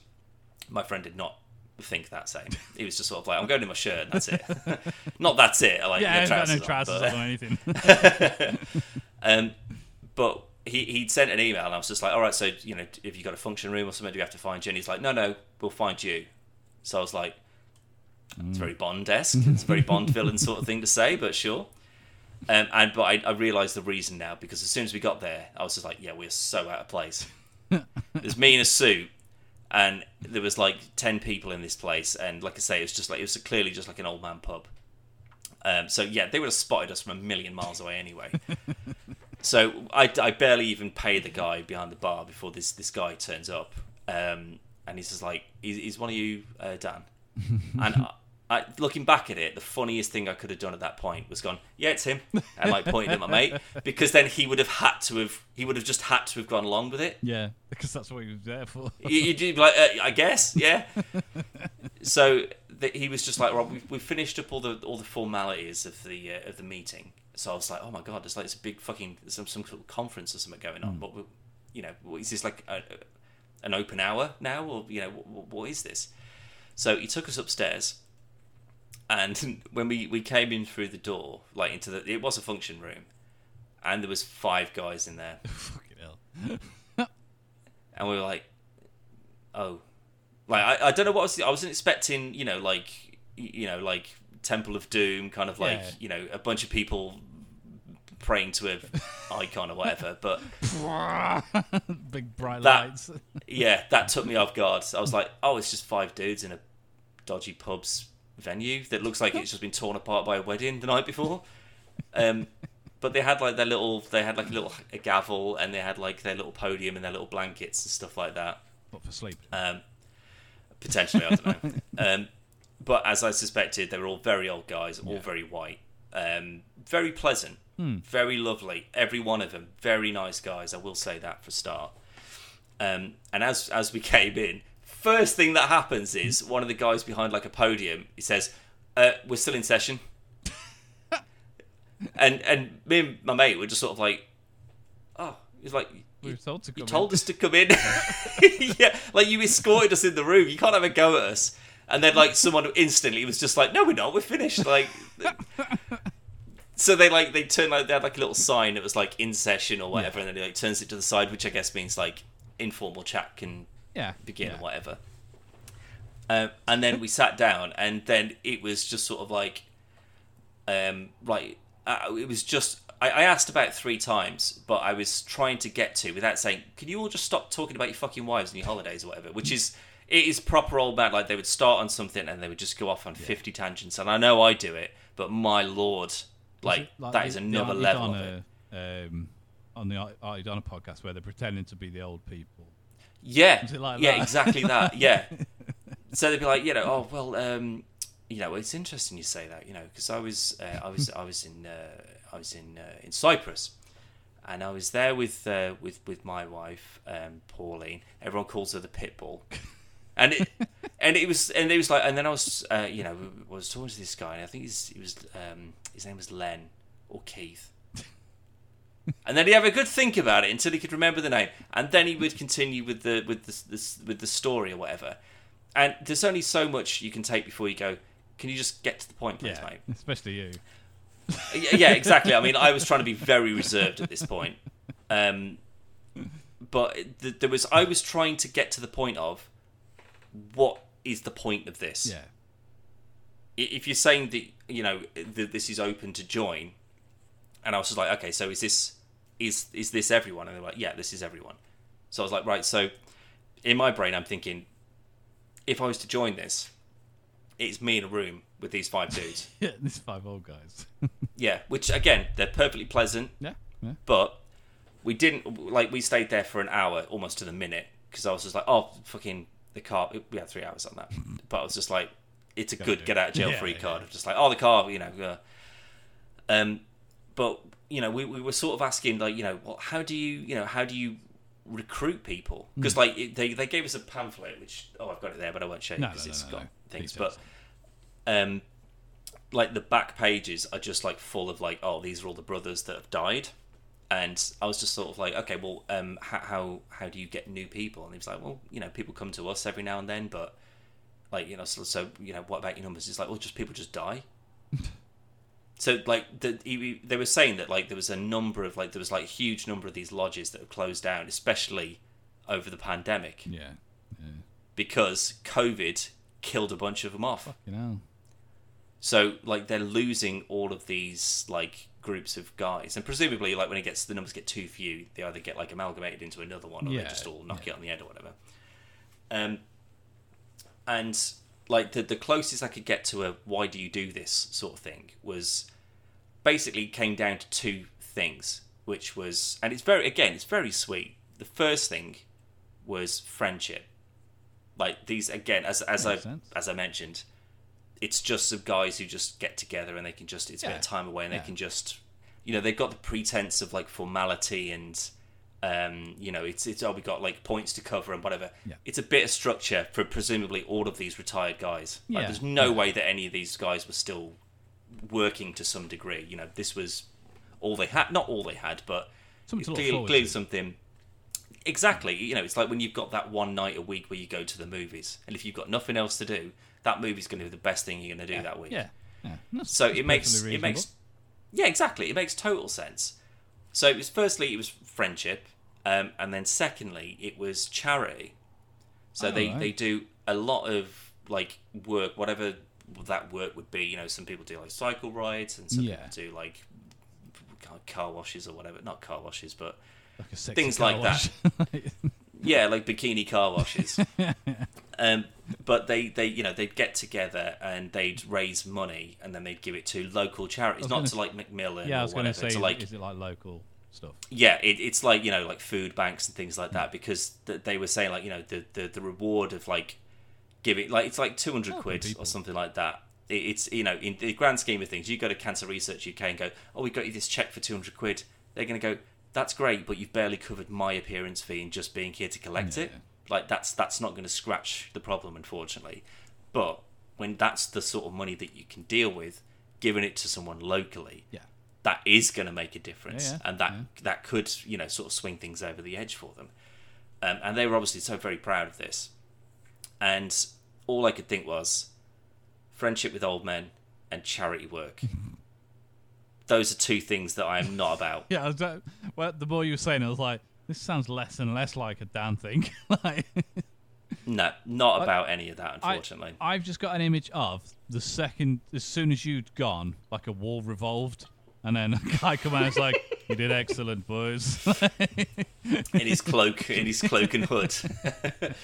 My friend did not think that same. He was just sort of like, I'm going in my shirt, and that's it. not that's it. I like
yeah,
no
got no
trousers, on, but-
or anything.
Um, but he he'd sent an email, and I was just like, all right, so you know, if you got a function room or something, do we have to find you? And he's like, no, no, we'll find you. So I was like, it's very Bond esque. It's a very Bond villain sort of thing to say, but sure. Um, and but I, I realised the reason now because as soon as we got there, I was just like, yeah, we're so out of place. There's me in a suit, and there was like ten people in this place, and like I say, it was just like it was clearly just like an old man pub. Um, so yeah, they would have spotted us from a million miles away anyway. so I, I barely even pay the guy behind the bar before this this guy turns up, um, and he's just like, "Is, is one of you uh, Dan?" and I, I, looking back at it, the funniest thing I could have done at that point was gone, "Yeah, it's him," and like pointed at my mate because then he would have had to have he would have just had to have gone along with it.
yeah, because that's what he was there for.
you, do like uh, I guess, yeah. so the, he was just like, "Right, we we finished up all the all the formalities of the uh, of the meeting." So I was like, "Oh my god, it's like it's a big fucking some some sort of conference or something going on." But we, you know, is this like a, an open hour now, or you know, what, what is this? So he took us upstairs, and when we we came in through the door, like into the, it was a function room, and there was five guys in there.
Fucking hell.
and we were like, oh, like I, I don't know what I was. I wasn't expecting, you know, like you know, like Temple of Doom, kind of like
Yeah.
you know, a bunch of people praying to a icon or whatever. But
Big bright
That-
lights.
yeah, that took me off guard. I was like, oh, it's just five dudes in a dodgy pub's venue that looks like it's just been torn apart by a wedding the night before. Um, but they had like their little, they had like a little a gavel, and they had like their little podium and their little blankets and stuff like that.
What for sleep?
Um, potentially, I don't know. um, but as I suspected, they were all very old guys, all very white, um, very pleasant, very lovely. Every one of them, very nice guys. I will say that for start. Um, and as as we came in, first thing that happens is one of the guys behind like a podium. He says, uh, "We're still in session." and and me and my mate were just sort of like, "Oh," he's like,
We were told to
you told
in.
us to come in. yeah, like you escorted us in the room. You can't have a go at us. And then like someone instantly was just like, "No, we're not. We're finished." Like, so they like they turn like they had like a little sign that was like in session or whatever, and then he like turns it to the side, which I guess means like informal chat can
Yeah.
begin
yeah.
or whatever. Um, and then we sat down, and then it was just sort of like, um, like uh, it was just. I, I asked about three times, but I was trying to get to without saying, "Can you all just stop talking about your fucking wives and your holidays or whatever?" Which is it is proper old man. Like they would start on something and they would just go off on fifty tangents, and I know I do it, but my lord, like,
Like
that
the
another level of it.
Um, on the Donna podcast where they're pretending to be the old people.
Yeah,
like
yeah,
that?
exactly that. Yeah. so they'd be like, you know, oh well, um, you know, it's interesting you say that, you know, because I was, uh, I was, I was in, uh, I was in uh, in Cyprus, and I was there with uh, with with my wife, um, Pauline. Everyone calls her the pitbull, and it. And it was, and it was like, and then I was, uh, you know, was talking to this guy, and I think he's, he was, um, his name was Len or Keith, and then he'd have a good think about it until he could remember the name, and then he would continue with the with the, the with the story or whatever. And there's only so much you can take before you go. Can you just get to the point, please,
Yeah,
mate?
especially you.
Yeah, exactly. I mean, I was trying to be very reserved at this point, um, but th- there was I was trying to get to the point of what is the point of this?
Yeah.
If you're saying that you know that this is open to join, and I was just like, okay, so is this is is this everyone? And they're like, yeah, this is everyone. So I was like, right. So in my brain, I'm thinking, if I was to join this, it's me in a room with these five dudes.
Yeah, these five old guys.
Yeah, which again, they're perfectly pleasant,
yeah. Yeah.
but we didn't like we stayed there for an hour, almost to the minute, because I was just like, oh, fucking the car. We had three hours on that, but I was just like, it's a good get out of jail
yeah,
free
yeah.
of Just like, oh, the car, you know. Uh, um, but you know, we, we were sort of asking like, you know, well, how do you, you know, how do you recruit people?
Hmm.
Because like it- they they gave us a pamphlet, which oh, I've got it there, but I won't show you because no, no, it's
no,
got things.
Details.
But um, like the back pages are just like full of like, oh, these are all the brothers that have died, and I was just sort of like, okay, well, um, how how, how do you get new people? And he was like, well, you know, people come to us every now and then, but like you know, so, so you know, what about your numbers? It's like, well, just people just die. so like the, he, they were saying that like there was a number of like there was like a huge number of these lodges that have closed down, especially over the pandemic
Yeah. yeah.
because COVID killed a bunch of them off.
You know.
So like they're losing all of these like groups of guys, and presumably like when it gets the numbers get too few, they either get like amalgamated into another one or they just all knock
yeah.
it on the head or whatever. Um, and like the the closest I could get to a why do you do this sort of thing was basically came down to two things, which was and it's very again it's very sweet. The first thing was friendship. Like these again, as as I
sense.
as I mentioned, it's just some guys who just get together and they can just it's a bit of time away and
Yeah.
they can just you know they've got the pretense of like formality and um you know it's it's oh we got like points to cover and whatever.
Yeah.
it's a bit of structure for presumably all of these retired guys. Like
Yeah.
there's no
Yeah.
way that any of these guys were still working to some degree. You know this was all they had not all they had but
Something to
clearly, clearly something. Exactly. You know it's like when you've got that one night a week where you go to the movies and if you've got nothing else to do that movie's going to be the best thing you're going to do that week.
Yeah. Yeah. That's-
so
that's
it makes it makes yeah exactly. It makes total sense. So it was firstly it was friendship um, and then secondly it was charity so
Oh,
they
right.
they do a lot of like work whatever that work would be you know some people do like cycle rides and some
Yeah.
people do like car- washes or whatever not car washes but
Like
things like that. yeah, like bikini car washes. um, but they, they, you know, they'd get together and they'd raise money and then they'd give it to local charities, not
gonna
to like Macmillan
yeah, I
or
was going to
whatever.
say,
to like,
is it like local stuff?
yeah, it, it's like you know, like food banks and things like that because th- they were saying like you know the the, the reward of like giving like it's like two hundred quid
people.
or something like that. It, it's you know in the grand scheme of things, you go to Cancer Research UK and go, oh, we got you this check for two hundred quid. They're going to go, that's great, but you've barely covered my appearance fee and just being here to collect it. Like that's that's not going to scratch the problem, unfortunately. But when that's the sort of money that you can deal with, giving it to someone locally,
Yeah.
That is going to make a difference,
Yeah, yeah,
and that
yeah.
that could you know sort of swing things over the edge for them. Um, and they were obviously so very proud of this. And all I could think was friendship with old men and charity work. Those are two things that I am not about.
Yeah, I uh, well, the more you were saying, it, I was like, this sounds less and less like a Dan thing. like,
No, not
I-
about any of that,
I-
unfortunately.
I've just got an image of the second, as soon as you'd gone, like a wall revolved, and then a guy come out and like, "You did excellent, boys."
in his cloak, in his cloak and hood.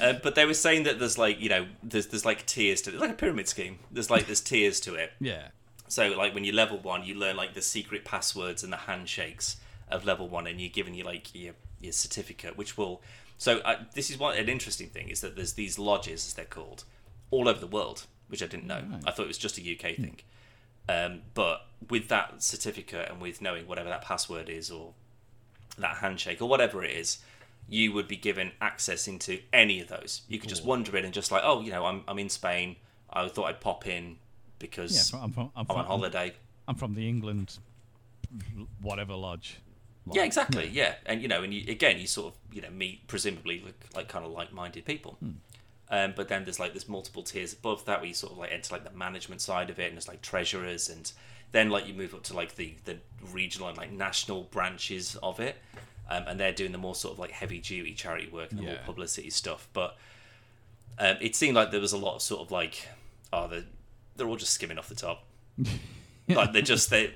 uh, but they were saying that there's like you know there's there's like tiers to it, like a pyramid scheme. There's like there's tiers to it.
yeah,
So like when you level one, you learn like the secret passwords and the handshakes of level one, and you're given you like your your certificate, which will. So uh, this is what an interesting thing is that there's these lodges, as they're called, all over the world, which I didn't know.
Right.
I thought it was just a UK thing. Um, but with that certificate and with knowing whatever that password is or that handshake or whatever it is, you would be given access into any of those. You could just
Cool.
wander in and just like, oh, you know, I'm I'm in Spain. I thought I'd pop in because
yeah. I'm from, I'm,
I'm on holiday.
I'm from the England, whatever lodge.
Yeah, exactly. Yeah, and you know, and you, again, you sort of you know meet presumably like, like kind of like-minded people. Um, but then there's like there's multiple tiers above that where you sort of like enter like the management side of it, and there's like treasurers, and then like you move up to like the the regional and like national branches of it, um, and they're doing the more sort of like heavy duty charity work and the more publicity stuff. But um, it seemed like there was a lot of sort of like oh they're they're all just skimming off the top. like they're just they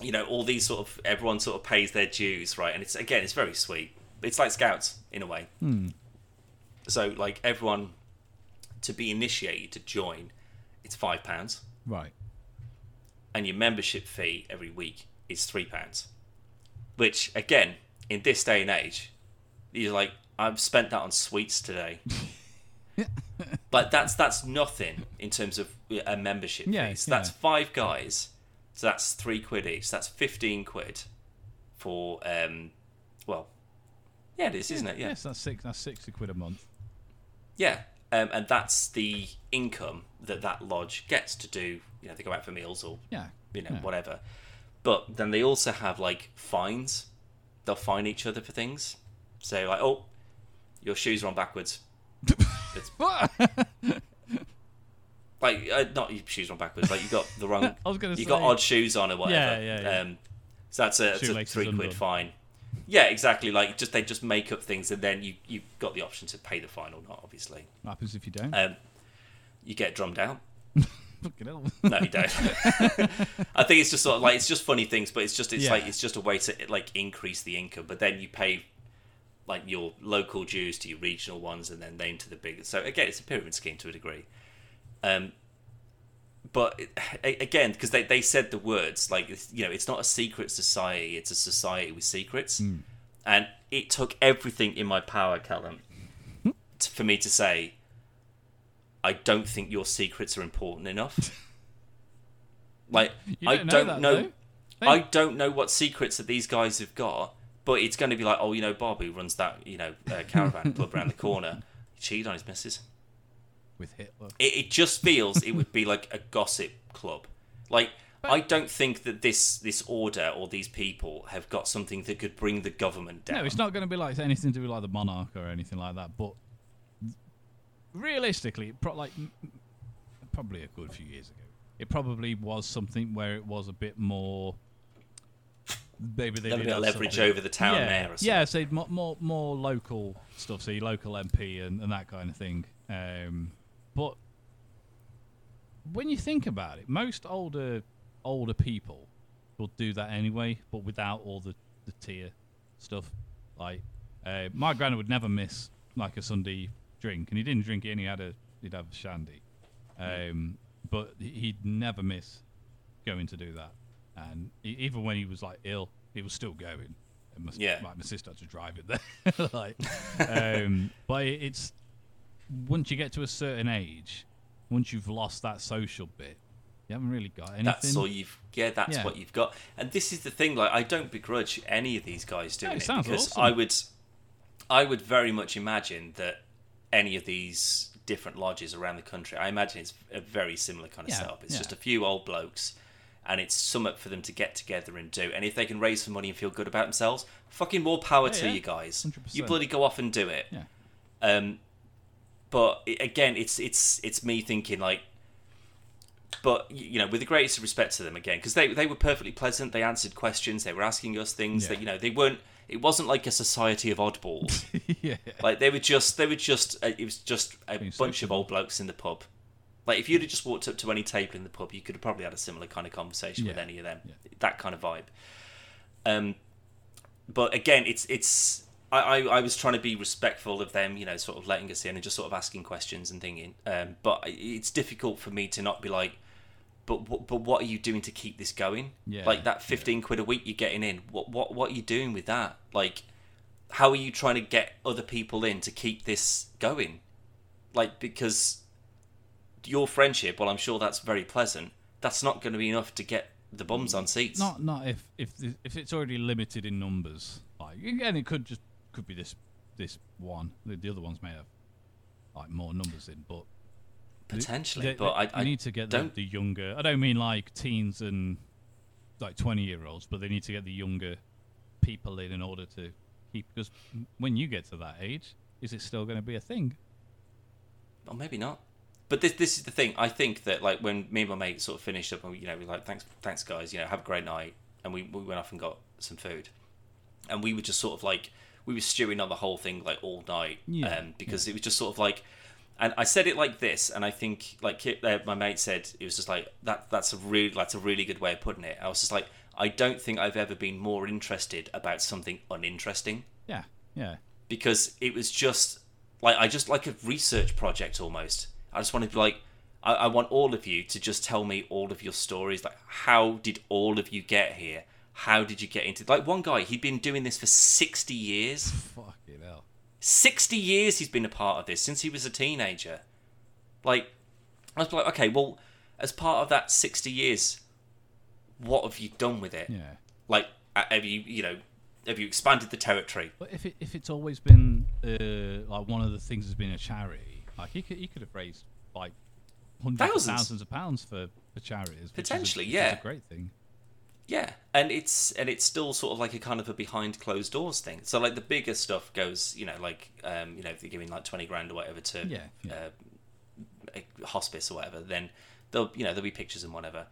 you know all these sort of everyone sort of pays their dues right? And it's again it's very sweet. It's like scouts in a way so like everyone to be initiated to join it's five pounds.
Right.
and your membership fee every week is three pounds. Which again in this day and age you're like i've spent that on sweets today. Like that's that's nothing in terms of a membership
Yeah,
fee. So that's five guys. So that's three quid each. So that's 15 quid for um well yeah it is isn't it? Yeah.
Yes, that's six. That's sixty quid a month.
Yeah um, and that's the income that that lodge gets to do. You know, they go out for meals or
Yeah.
you know
Yeah.
whatever. But then they also have like fines. They'll fine each other for things. So like, oh, your shoes are on backwards. Like, uh, not your shoes are on backwards. Like you got the wrong.
I was gonna
you
say-
got odd shoes on or whatever.
Yeah, yeah, yeah.
Um, so that's a, that's a three quid fine. Yeah, exactly. Like just they just make up things, and then you you've got the option to pay the fine or not. Obviously,
What happens if you don't?
um, you get drummed out. No, you don't. I think it's just sort of like it's just funny things, but it's just it's
Yeah.
like it's just a way to like increase the income. But then you pay like your local dues to your regional ones, and then them to the big. So again, it's a pyramid scheme to a degree. Um, but again, because they, they said the words like you know, it's not a secret society; it's a society with secrets, and it took everything in my power, Callum, t- for me to say. I don't think your secrets are important enough. Like I
don't know
know. I don't know what secrets that these guys have got, but it's going to be like, oh, you know, Bob who runs that, you know, uh, caravan club around the corner, he cheated on his missus.
With Hitler.
It, it just feels it would be like a gossip club. Like I don't think that this this order or these people have got something that could bring the government down.
No, it's not going to be like anything to do with like the monarch or anything like that. But realistically, pro- like m- m- probably a good few years ago, it probably was something where it was a bit more. Maybe they
Got a
did
bit of leverage
something-
over the town
yeah,
mayor or something.
Yeah, so more, more more local stuff, so your local MP and, and that kind of thing. Um, but when you think about it, most older older people will do that anyway, but without all the, the tier stuff. Like uh, my granddad would never miss like a Sunday drink, and he didn't drink it, and he had a he'd have a shandy. Um, but he- he'd never miss going to do that, and e- even when he was like ill, he was still going. And my,
Yeah.
like my sister had to drive it there. like, um, but it- it's once you get to a certain age, once you've lost that social bit, you haven't really got anything.
That's all you've. Yeah, that's
Yeah.
what you've got. And this is the thing. Like, I don't begrudge any of these guys doing
it
it,
sounds
because
awesome.
I would, I would very much imagine that any of these different lodges around the country, I imagine it's a very similar kind of
Yeah,
setup. It's
yeah.
just a few old blokes, and it's something for them to get together and do. And if they can raise some money and feel good about themselves, fucking more power to you guys.
100%.
You bloody go off and do it.
Yeah.
Um, but again, it's it's it's me thinking like, but you know, with the greatest respect to them again, because they they were perfectly pleasant. They answered questions. They were asking us things
Yeah.
that you know they weren't. It wasn't like a society of oddballs.
yeah.
like they were just they were just uh, it was just a
Being
bunch of old blokes in the pub. Like if you'd have just walked up to any table in the pub, you could have probably had a similar kind of conversation with any of them.
Yeah.
That kind of vibe. Um, but again, it's it's. I, I, I was trying to be respectful of them, you know, sort of letting us in and just sort of asking questions and thinking. Um, but it's difficult for me to not be like, but but what are you doing to keep this going?
Yeah,
like that fifteen quid a week you're getting in. What what what are you doing with that? Like, how are you trying to get other people in to keep this going? Like because your friendship, well, I'm sure that's very pleasant. That's not going to be enough to get the bums on seats.
Not not if if if it's already limited in numbers. Like again, it could just could be this this one. The, the other ones may have like more numbers in, but
potentially,
they,
but I,
they
I
need to get the, the younger. I don't mean like teens and like twenty year olds, but they need to get the younger people in in order to keep. Because when you get to that age, is it still going to be a thing?
Or maybe not. But this this is the thing. I think that like when me and my mate sort of finished up, and we, you know, we were like, thanks, thanks guys, you know, have a great night, and we we went off and got some food, and we were just sort of like we were stewing on the whole thing like all night,
Yeah,
um, because it was just sort of like. And I said it like this, and I think like uh, my mate said, it was just like that. That's a really that's a really good way of putting it. I was just like, I don't think I've ever been more interested about something uninteresting
Yeah, yeah.
because it was just like I just like a research project almost. I just wanted to be like I, I want all of you to just tell me all of your stories. Like how did all of you get here? How did you get into like one guy? He'd been doing this for sixty years.
Fucking hell.
Sixty years he's been a part of this since he was a teenager. Like I was like, okay, well, as part of that sixty years, what have you done with it?
Yeah.
Like have you you know have you expanded the territory?
But if it, if it's always been uh, like one of the things has been a charity, Like he could, he could have raised like hundreds
Thousands.
of thousands of pounds for, for charities. a-
Potentially,
is
yeah.
a great thing.
Yeah, and it's and it's still sort of like a kind of a behind closed doors thing. So like the bigger stuff goes, you know, like um, you know, if they're giving like twenty grand or whatever to
Yeah, yeah.
Uh, a hospice or whatever, then there'll you know there'll be pictures and whatever.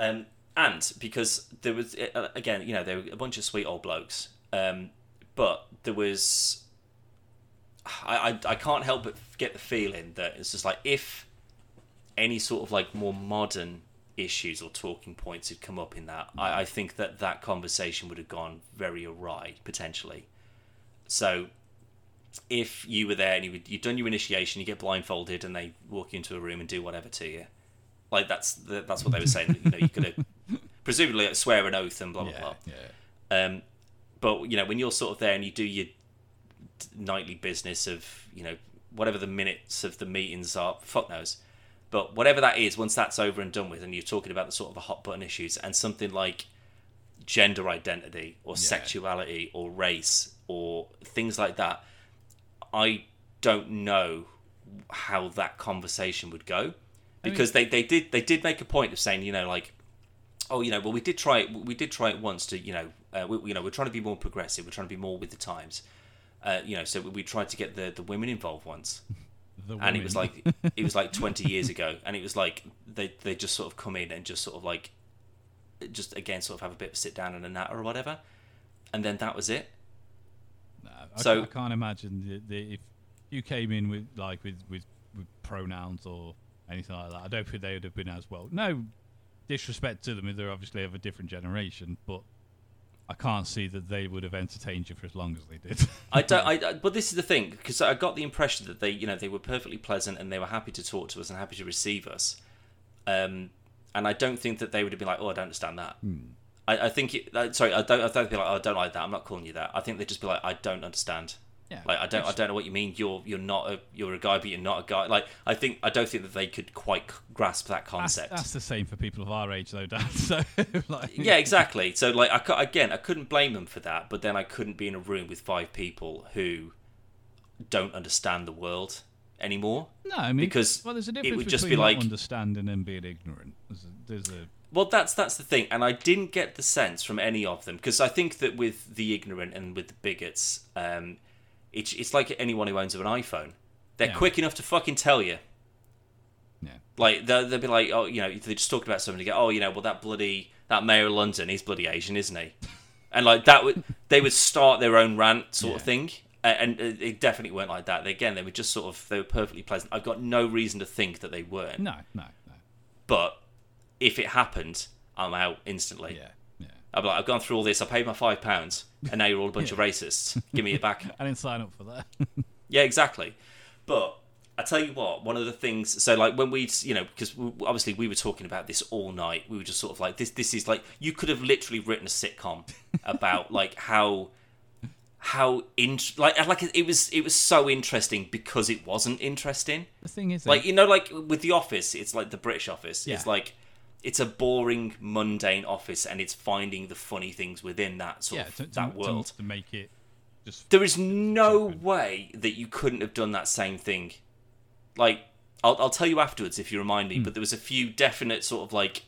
Um, and because there was uh, again, you know, there were a bunch of sweet old blokes, um, but there was. I, I I can't help but get the feeling that it's just like if any sort of like more modern issues or talking points had come up in that, I, I think that that conversation would have gone very awry potentially. So, if you were there and you would, you'd done your initiation, you get blindfolded, and they walk you into a room and do whatever to you, like that's the, that's what they were saying. you know, you could have presumably swear an oath and blah blah
yeah,
blah.
yeah.
Um, but you know, when you're sort of there and you do your nightly business of you know whatever the minutes of the meetings are, fuck knows. But whatever that is, once that's over and done with, and you're talking about the sort of the hot button issues and something like gender identity or
Yeah.
sexuality or race or things like that, I don't know how that conversation would go. Because they, they did they did make a point of saying you know like oh you know well we did try it we did try it once to you know uh, we, you know we're trying to be more progressive we're trying to be more with the times. Uh, you know so we tried to get the the women involved once and it was like it was like 20 years ago and it was like they they just sort of come in and just sort of like just again sort of have a bit of a sit down and a natter or whatever and then that was it
No, I,
So-
I can't imagine the, the, if you came in with like with, with, with pronouns or anything like that. I don't think they would have been as well. No disrespect to them; they're obviously of a different generation, but I can't see that they would have entertained you for as long as they did.
I don't. I, I, but this is the thing because I got the impression that they, you know, they were perfectly pleasant and they were happy to talk to us and happy to receive us. Um, and I don't think that they would have been like, "Oh, I don't understand that." I, I think. It, sorry, I don't. I don't be like, oh, "I don't like that." I'm not calling you that. I think they'd just be like, "I don't understand."
Yeah,
Like I don't. I don't know what you mean. You're you're not a you're a guy, but you're not a guy. Like I think I don't think that they could quite grasp that concept.
that's the same for people of our age, though, Dan. So, like,
yeah, exactly. So like I again, I couldn't blame them for that, but then I couldn't be in a room with five people who don't understand the world anymore.
no, I mean,
Because
well, there's a
it
difference
would just
between
be like-
understanding and being ignorant. There's a, there's a
Well, that's that's the thing, and I didn't get the sense from any of them because I think that with the ignorant and with the bigots, um, it's it's like anyone who owns an iPhone. They're
Yeah.
quick enough to fucking tell you.
yeah.
Like they'll, they'll be like, oh, you know, they just talked about somebody. Go, oh, you know, well that bloody that mayor of London, he's bloody Asian, isn't he? And like that would they would start their own rant sort of thing. And uh, they definitely weren't like that. They, again, they were just sort of they were perfectly pleasant. I've got no reason to think that they weren't.
No, no, no.
But if it happened, I'm out instantly.
Yeah, yeah.
Be like, I've gone through all this. I paid my five pounds, and now you're all a bunch of racists. Give me it back.
I didn't sign up for that.
Yeah, exactly. But I tell you what, one of the things. So like when we, you know, because we, obviously we were talking about this all night. We were just sort of like this. This is like you could have literally written a sitcom about like how how in like like it was it was so interesting because it wasn't interesting.
the thing is,
Like you know, like with the Office, it's like the British Office. It's like it's a boring, mundane office, and it's finding the funny things within that sort
yeah,
of
to, to,
that
to-
world.
to, make it just
There is no way that you couldn't have done that same thing. Like, I'll, I'll tell you afterwards if you remind me, hmm. but there was a few definite sort of like,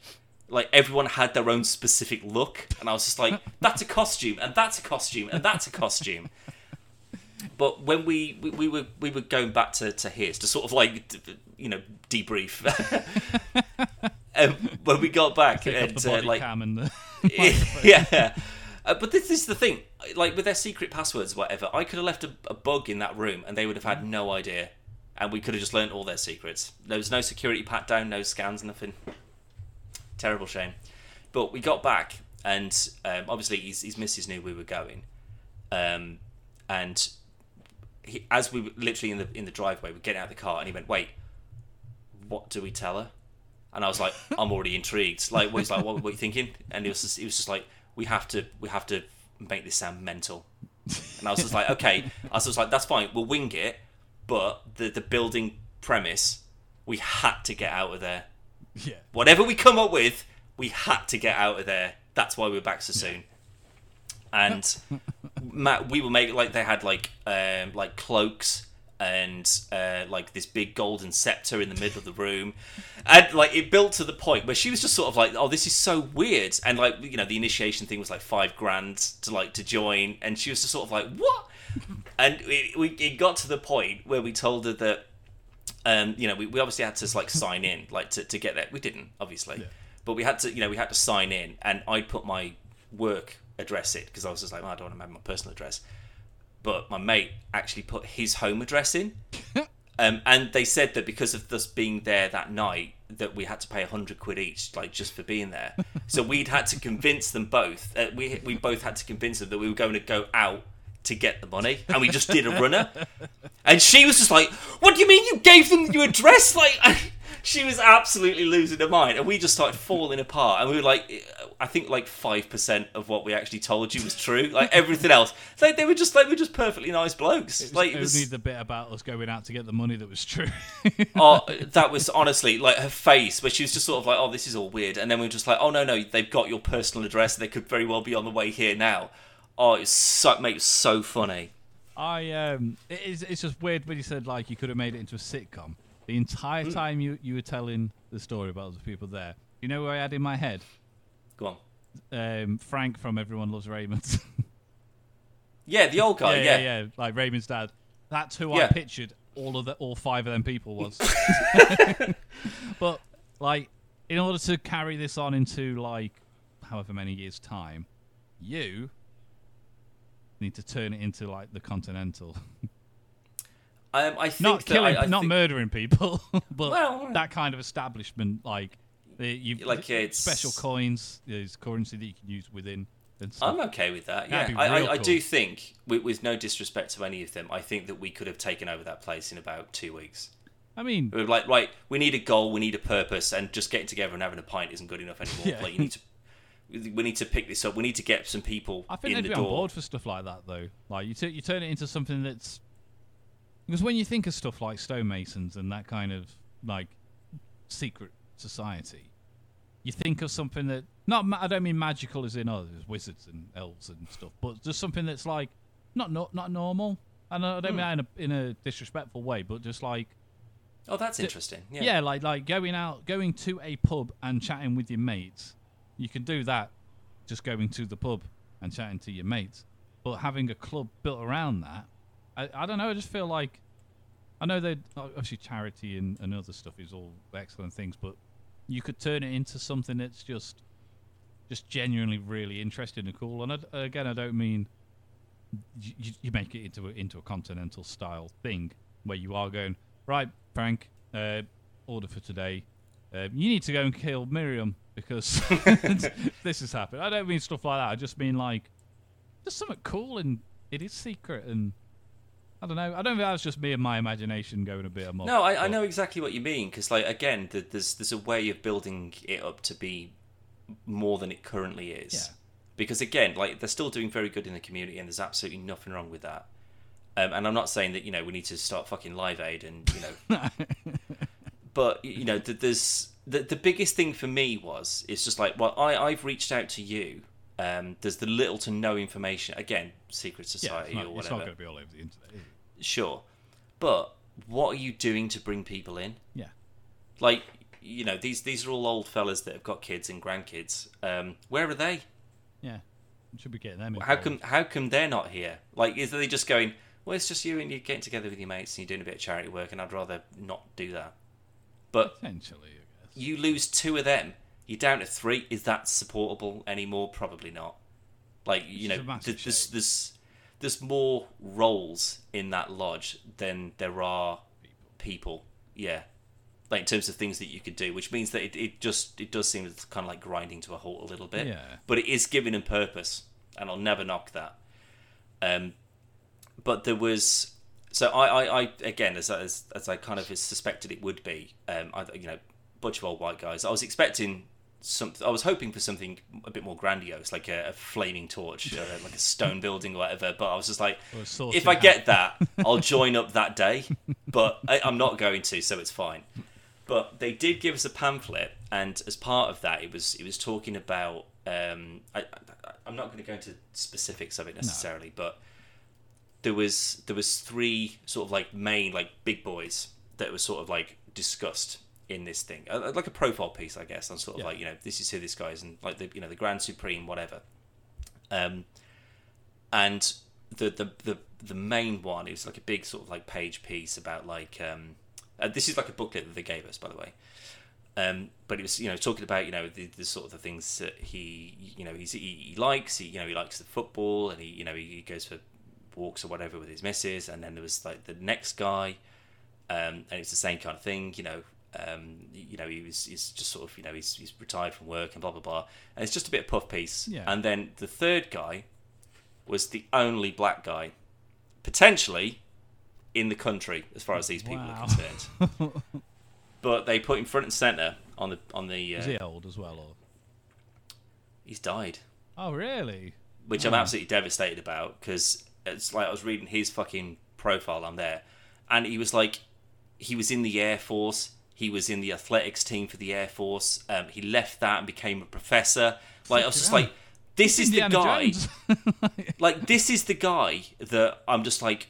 like everyone had their own specific look, and I was just like, that's a costume, and that's a costume, and that's a costume. But when we, we, we were we were going back to, to his to sort of like you know debrief, um, when we got back and uh, like
and
yeah. Uh, but this, this is the thing. Like with their secret passwords, whatever, I could have left a, a bug in that room, and they would have had no idea, and we could have just learned all their secrets. There was no security pat down, no scans, nothing. Terrible shame. But we got back, and um, obviously his, his missus knew we were going, um, and he, as we were literally in the in the driveway, we're getting out of the car, and he went, "Wait, what do we tell her?" And I was like, I'm already intrigued. Like, what he's like, what, what are you thinking? And he was just, he was just like, we have to, we have to make this sound mental. And I was just like, okay. I was just like, that's fine. We'll wing it, but the the building premise, we had to get out of there.
yeah.
Whatever we come up with, we had to get out of there. That's why we're back so soon. And Matt, we were making like they had like um like cloaks and uh, like this big golden scepter in the middle of the room, and like it built to the point where she was just sort of like, "Oh, this is so weird," and like you know the initiation thing was like five grand to like to join, and she was just sort of like, "What?" and it, we it got to the point where we told her that um, you know, we, we obviously had to like sign in, like to, to get there. We didn't, obviously,
Yeah.
but we had to, you know, we had to sign in, and I put my work address it because I was just like, oh, I don't want to have my personal address. But my mate actually put his home address in, um, and they said that because of us being there that night, that we had to pay hundred quid each, like just for being there. so we'd had to convince them both. Uh, we we both had to convince them that we were going to go out to get the money, and we just did a runner. And she was just like, "What do you mean you gave them your address?" Like, she was absolutely losing her mind, and we just started falling apart. And we were like, I think like five percent of what we actually told you was true. Like everything else, like they were just like we were just perfectly nice blokes.
It was
like it
only
was,
the bit about us going out to get the money that was true.
oh, that was honestly like her face, where she was just sort of like, "Oh, this is all weird," and then we were just like, "Oh no, no, they've got your personal address. They could very well be on the way here now." Oh, it's so mate, it was so funny.
I um, it is, it's just weird when you said like you could have made it into a sitcom. The entire
Hmm.
time you you were telling the story about the people there, you know where I had in my head
Go on.
um, Frank from Everyone Loves Raymond.
Yeah, the old guy.
yeah,
yeah,
yeah, yeah, like Raymond's dad. That's who I pictured all of the all five of them people was. but like, in order to carry this on into like however many years time, you need to turn it into like the Continental.
Um, I think
not
that
killing,
I, I
not
think-
murdering people, but
Well,
that kind of establishment, like you
Like, it's-
special coins, there's currency that you can use within. And stuff.
I'm okay with that.
That'd
Yeah, I, I, I do think, with, with no disrespect to any of them, I think that we could have taken over that place in about two weeks.
I mean,
We were like, right, we need a goal, we need a purpose, and just getting together and having a pint isn't good enough anymore.
Yeah.
Like, you need to, we need to pick this up. We need to get some people
I think
in
they'd
the
be on board for stuff like that, though. Like you, t- you turn it into something that's because when you think of stuff like stonemasons and that kind of like secret society, you think of something that not. Ma- I don't mean magical as in others, wizards and elves and stuff, but just something that's like not no, not normal. And I don't
Hmm.
mean that in a in a disrespectful way, but just like
Oh, that's interesting. Yeah.
yeah. like like going out, going to a pub and chatting with your mates. You can do that, just going to the pub and chatting to your mates. But having a club built around that, I, I don't know. I just feel like I know that obviously charity and, and other stuff is all excellent things, but you could turn it into something that's just just genuinely really interesting and cool. And I, again, I don't mean you, you- you make it into a, into a continental style thing where you are going right, Frank. Uh, order for today. Uh, you need to go and kill Miriam because this has happened. I don't mean stuff like that. I just mean like just something cool and it is secret and I don't know. I don't think that's just me and my imagination going a bit amok.
No, I, I know exactly what you mean because, like, again, th- there's there's a way of building it up to be more than it currently is.
Yeah.
Because again, like, they're still doing very good in the community, and there's absolutely nothing wrong with that. Um, and I'm not saying that you know we need to start fucking Live Aid and you know, but you know, th- there's the the biggest thing for me was it's just like, well, I I've reached out to you. Um, there's the little to no information. Again, secret society
it's not,
or
it's
whatever.
not going to be all over the internet.
Sure, but what are you doing to bring people in?
Yeah.
like you know these these are all old fellas that have got kids and grandkids um where are they
Yeah. Should be getting them.
how come how come they're not here like is they just going well it's just you and you're getting together with your mates and you're doing a bit of charity work and i'd rather not do that but
Potentially, I guess.
you lose two of them you're down to three is that supportable anymore? Probably not. Like you
It's
know th- there's there's there's more roles in that lodge than there are people. Yeah. Like in terms of things that you could do which means that it, it just it does seem it's kind of like grinding to a halt a little bit.
Yeah.
but it is giving them purpose and i'll never knock that. Um but there was so i i, I again as, as as i kind of suspected it would be um i you know bunch of old white guys. I was expecting some i was hoping for something a bit more grandiose like a, a flaming torch or like a stone building or whatever but i was just like
Or a sword
if i get that i'll join up that day but I, i'm not going to so it's fine but they did give us a pamphlet, and as part of that, it was it was talking about. Um, I, I, I'm not going to go into specifics of it necessarily, but there was there was three sort of like main like big boys that were sort of like discussed in this thing, Uh, like a profile piece, I guess. On sort of
Yeah.
like you know this is who this guy is, and like the you know the Grand Supreme, whatever. Um, and the the the the main one it was like a big sort of like page piece about like um, uh, this is like a booklet that they gave us, by the way. Um, but it was you know talking about you know the, the sort of the things that he you know he's, he, he likes he you know he likes the football and he you know he goes for walks or whatever with his missus and then there was like the next guy um, and it's the same kind of thing you know um, you know he was he's just sort of you know he's, he's retired from work and blah blah blah and it's just a bit of puff piece
Yeah.
and then the third guy was the only black guy potentially in the country as far as these people
Wow.
are concerned but they put him front and center on the on the uh,
Is he old as well, or?
he's died
Oh, really?
which I'm absolutely devastated about because it's like I was reading his fucking profile on there, and he was like, he was in the Air Force, he was in the athletics team for the Air Force, um, he left that and became a professor. Like I was just like, this is the guy, like this is the guy that I'm just like.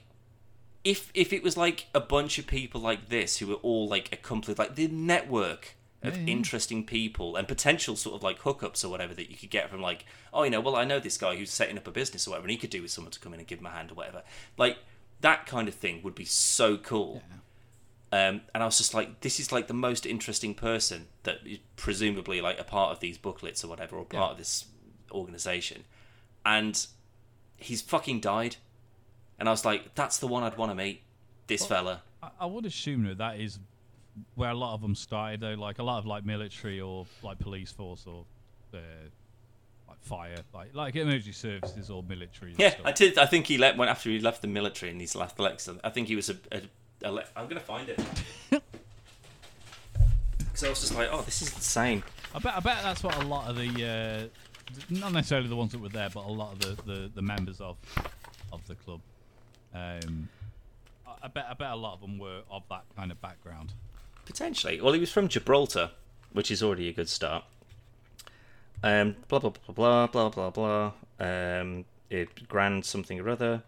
If, if it was like a bunch of people like this who were all like accomplished, like the network of
Yeah, yeah.
interesting people and potential sort of like hookups or whatever that you could get from like, oh, you know, well, I know this guy who's setting up a business or whatever, and he could do with someone to come in and give him a hand or whatever. Like that kind of thing would be so cool. Um, and I was just like, this is like the most interesting person that is presumably like a part of these booklets or whatever, or part
Yeah.
of this organization. And he's fucking died. And I was like, that's the one I'd want to meet. This fella.
I, I would assume that that is where a lot of them started, though. Like a lot of like military or like police force or uh, like fire, like like emergency services or military.
Yeah,
stuff.
I did. I think he left when after he left the military and he's left Alexa. I think he was a. a, I'm gonna find it. Because I was just like, oh, this is insane.
I bet I bet that's what a lot of the uh, not necessarily the ones that were there, but a lot of the, the, the members of of the club. Um, I, I bet I bet a lot of them were of that kind of background.
Potentially. Well, he was from Gibraltar, which is already a good start. Um, blah blah blah blah blah blah blah. Um, it grand something or other.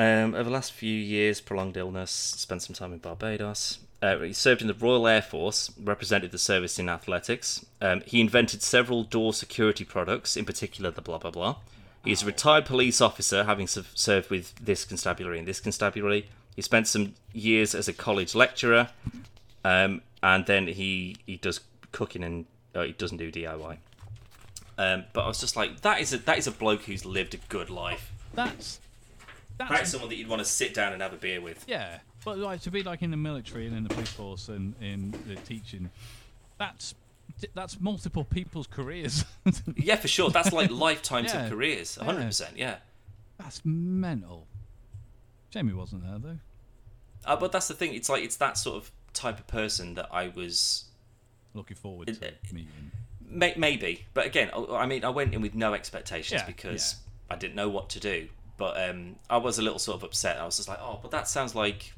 Um, over the last few years, prolonged illness, spent some time in Barbados. Uh, he served in the Royal Air Force, represented the service in athletics. Um, he invented several door security products, in particular the blah blah blah. He's a retired police officer, having served with this constabulary and this constabulary. He spent some years as a college lecturer, um, and then he he does cooking and uh, he doesn't do DIY. Um, but I was just like, that is a that is a bloke who's lived a good life.
That's
That's
that's
someone that you'd want to sit down and have a beer with.
yeah, but like to be like in the military and in the police force and in the teaching, that's that's multiple people's careers.
Yeah, for sure. That's like lifetimes
Yeah.
of careers.
Yeah.
100%. Yeah.
that's mental. Jamie wasn't there though.
Uh, but that's the thing. It's like, it's that sort of type of person that I was.
Looking forward to
it-
meeting.
May- maybe. But again, I- I mean, I went in with no expectations
Yeah,
because I didn't know what to do. But um, I was a little sort of upset. I was just like, oh, but that sounds like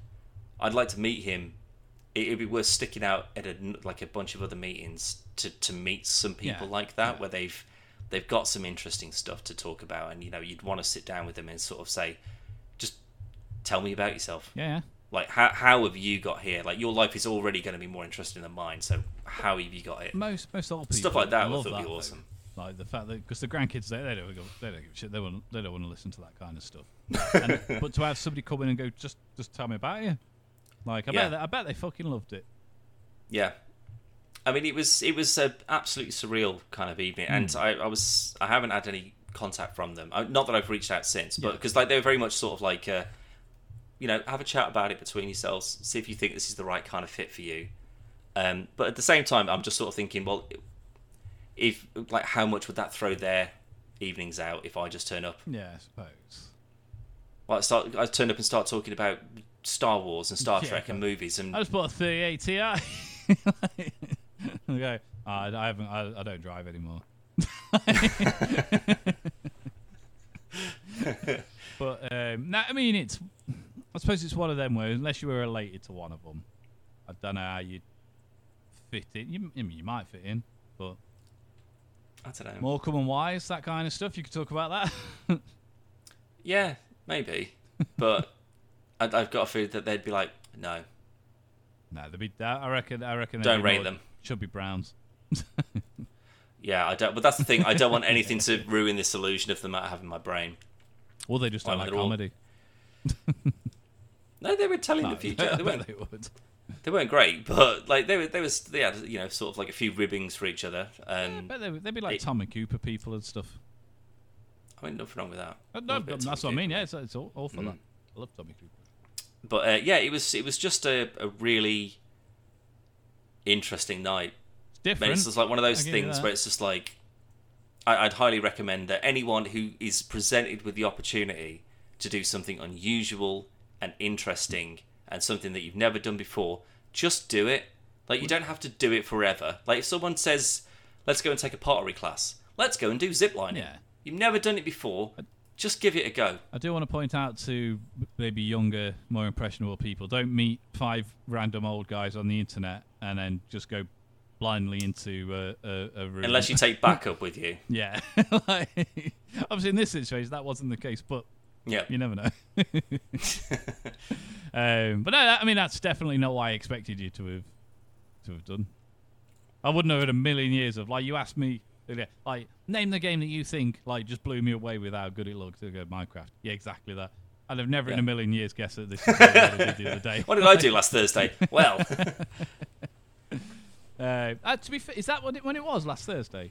I'd like to meet him. It- It'd be worth sticking out at a, like a bunch of other meetings to, to meet some people
Yeah,
like that
yeah.
where they've they've got some interesting stuff to talk about, and you know, you'd want to sit down with them and sort of say, just tell me about yourself.
Yeah.
Like, how how have you got here? Like, your life is already going to be more interesting than mine. So, how have you got it?
most most old people
Stuff like that would be awesome.
Like the fact that because the grandkids they, they don't go, they don't give a shit. They want they don't want to listen to that kind of stuff. and, but to have somebody come in and go just just tell me about you, like I
Yeah.
bet they, I bet they fucking loved it.
Yeah, I mean, it was it was an absolutely surreal kind of evening,
Hmm.
and I, I was I haven't had any contact from them. I, not that I've reached out since, but
Yeah.
because like they were very much sort of like, uh, you know, have a chat about it between yourselves, see if you think this is the right kind of fit for you. Um, but at the same time, I'm just sort of thinking, well, if like how much would that throw their evenings out if I just turn up?
Yeah, I suppose.
Like start, I turn up and start talking about Star Wars and Star
Yeah,
Trek and movies and
I just bought a 38 Ti. okay, uh, I haven't. I, I don't drive anymore. but um, no, I mean it's. I suppose it's one of them where unless you were related to one of them, I don't know how you'd fit in. You, I mean, you might fit in, but
I don't know.
Morecambe and Wise, that kind of stuff. You could talk about that.
Yeah, maybe, but I, I've got a feeling that they'd be like, no,
No, they'd be. I reckon. I reckon.
Don't rate
more-
them.
Should be Browns.
yeah, I don't. But that's the thing. I don't want anything to ruin this illusion of them I have in my brain.
Or they just don't like
they're all-
comedy.
No, they were telling
No,
the future. They
they would.
They weren't great, but like they were. They was. They had you know sort of like a few ribbings for each other.
I bet they would. They'd be like
it-
Tommy Cooper people and stuff.
I mean, nothing wrong with that.
Uh, No,
Love a bit of
that's what I mean. Yeah, it's, it's all, all for
Mm.
that. I love Tommy Cooper.
But uh, yeah, it was. It was just a, a really interesting night.
It's
But
different.
it's just like one of those
I'll give you
things where it's just like I, I'd highly recommend that anyone who is presented with the opportunity to do something unusual and interesting and something that you've never done before, just do it. Like you don't have to do it forever. Like if someone says, "Let's go and take a pottery class," let's go and do zip lining.
Yeah.
You've never done it before. Just give it a go.
I do want to point out to maybe younger, more impressionable people: don't meet five random old guys on the internet and then just go blindly into a, a, a room.
Unless you take backup with you.
yeah, like, obviously in this situation that wasn't the case, but
Yeah.
you never know. um, but no, I mean that's definitely not what I expected you to have to have done. I wouldn't have in a million years of like you asked me earlier, like name the game that you think like just blew me away with how good it looked. Go Minecraft. Yeah, exactly that. I'd have never in a million years guessed that this is what I did the other day.
What did I do last Thursday? Well,
Uh, uh, to be fair, is that when it, when it was last Thursday?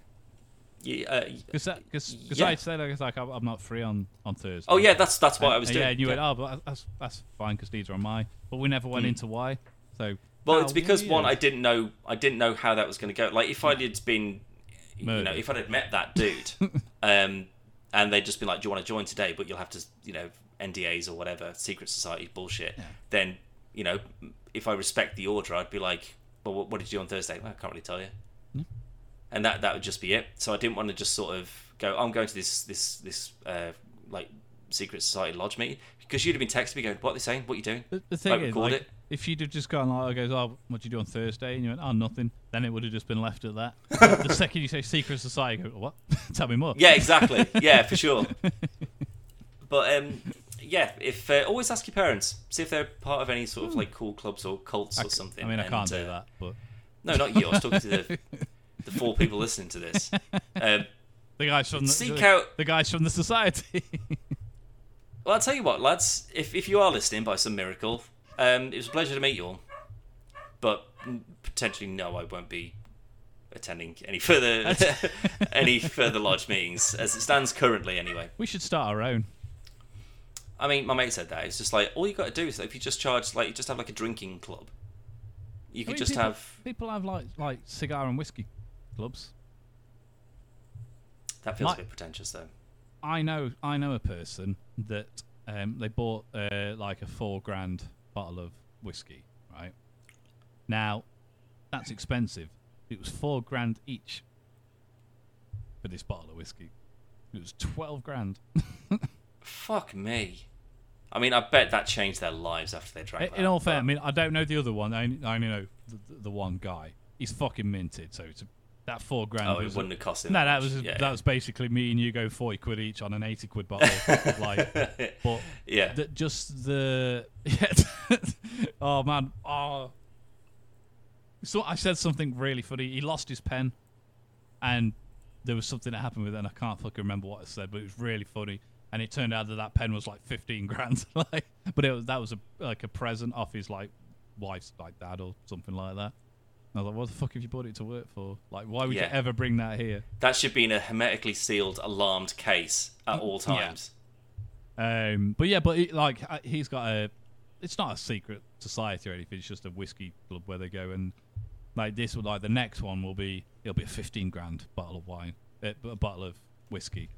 Yeah, uh,
Because because
Yeah.
I said like, like I'm, not free on on Thursday.
oh yeah, that's that's what
And-
I was doing.
Yeah, and you went, oh, but that's that's fine because these are on my. But we never went
Mm.
into why. So
Well, it's because one, I didn't know, I didn't know how that was going to go. Like, if I had been, you know, if I'd had met that dude, um, and they'd just been like, "Do you want to join today?" But you'll have to, you know, NDAs or whatever, secret society bullshit.
Yeah.
Then, you know, if I respect the order, I'd be like, "Well, what, what did you do on Thursday?" Well, I can't really tell you.
Yeah.
And that that would just be it. So I didn't want to just sort of go. I'm going to this this this uh, like secret society lodge meeting because you'd have been texting me going, "What are they saying? What are you doing?"
The, the thing
like,
is, like,
it.
if you'd have just gone like, goes, oh, what would you do on Thursday? And you went, oh, nothing. Then it would have just been left at that. the second you say secret society, go, what? Tell me more.
Yeah, exactly. Yeah, for sure. But um, yeah, if uh, always ask your parents, see if they're part of any sort of like cool clubs or cults
I,
or something.
I mean, I
and,
can't do
uh,
that, but
No, not you. I was talking to the the four people listening to this. Um,
the guys from the,
Seek
the,
out-
the guys from the society.
well, I'll tell you what, lads. If if you are listening by some miracle, um, it was a pleasure to meet you all. But potentially, no, I won't be attending any further any further lodge meetings as it stands currently. Anyway.
we should start our own.
I mean, my mate said that. It's just like all you got to do is like, if you just charge like you just have like a drinking club. You
I
could
mean,
just
people,
have
people have like like cigar and whiskey clubs.
that feels
my-
a bit pretentious though.
I know I know a person that um, they bought uh, like a four grand bottle of whiskey, right? Now, that's expensive. It was four grand each for this bottle of whiskey. It was twelve grand.
Fuck me. I mean, I bet that changed their lives after they drank.
In-
that,
In all fair, I mean, I don't know the other one. I only, I only know the, the, the one guy. He's fucking minted, so it's a, that four grand.
oh, it
was
wouldn't have cost him.
no,
that much.
was
yeah.
that was basically me and you go forty quid each on an eighty quid bottle. like, but
yeah.
the, just the yeah. oh man, oh. So I said something really funny. He lost his pen, and there was something that happened with it, and I can't fucking remember what I said, but it was really funny. And it turned out that that pen was like fifteen grand, like, but it was that was a like a present off his like wife's like dad or something like that. And I was like, what the fuck have you brought it to work for? Like, why would
Yeah.
you ever bring that here?
That should be in a hermetically sealed, alarmed case at all
Yeah.
times.
Um, but yeah, but he, like uh, he's got a. It's not a secret society or anything. It's just a whiskey club where they go and like this. will Like the next one will be it'll be a fifteen grand bottle of wine, uh, a bottle of whiskey,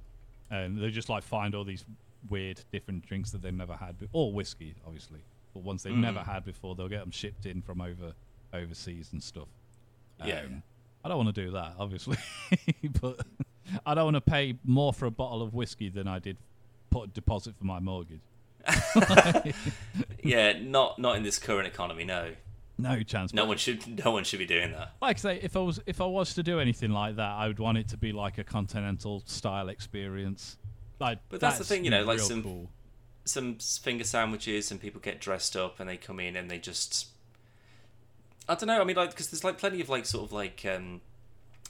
and they just like find all these weird different drinks that they've never had, be- or whiskey, obviously. But ones they've
Mhm.
never had before, they'll get them shipped in from over overseas and stuff.
Yeah.
Um, I don't want to do that, obviously, but I don't want to pay more for a bottle of whiskey than I did put a deposit for my mortgage.
Yeah, not not in this current economy. No,
No chance.
no one should no one should be doing that.
Like I say, if I was if I was to do anything like that, I would want it to be like a continental style experience. Like,
But that's the thing, you know, like some-
cool.
some finger sandwiches, and people get dressed up, and they come in and they just. I don't know. I mean, like, because there's like plenty of like sort of like um,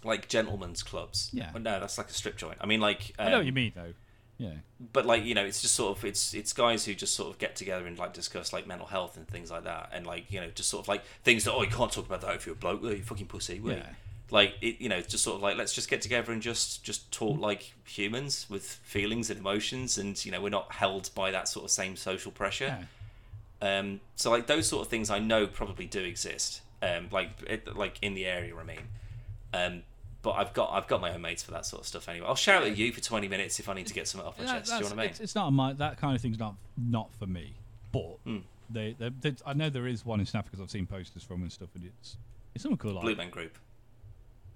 like gentlemen's clubs.
Yeah.
Well, no, that's like a strip joint. I mean, like. Um,
I know what you mean, though. Yeah.
but like you know it's just sort of it's it's guys who just sort of get together and like discuss like mental health and things like that and like you know just sort of like things that oh you can't talk about that if you're a bloke oh, you fucking pussy will you?"
Yeah.
like it you know it's just sort of like let's just get together and just just talk like humans with feelings and emotions and you know we're not held by that sort of same social pressure
Yeah.
um so like those sort of things i know probably do exist um like it, like in the area i mean um but I've got I've got my own mates for that sort of stuff anyway. I'll shout at you for twenty minutes if I need to get something off my chest. Do you know what I mean?
It's, it's not my that kind of thing's not not for me. But
Hmm.
they, they, they, I know there is one in Snap because I've seen posters from and stuff, and it's it's something cool. Like,
Blue Man Group.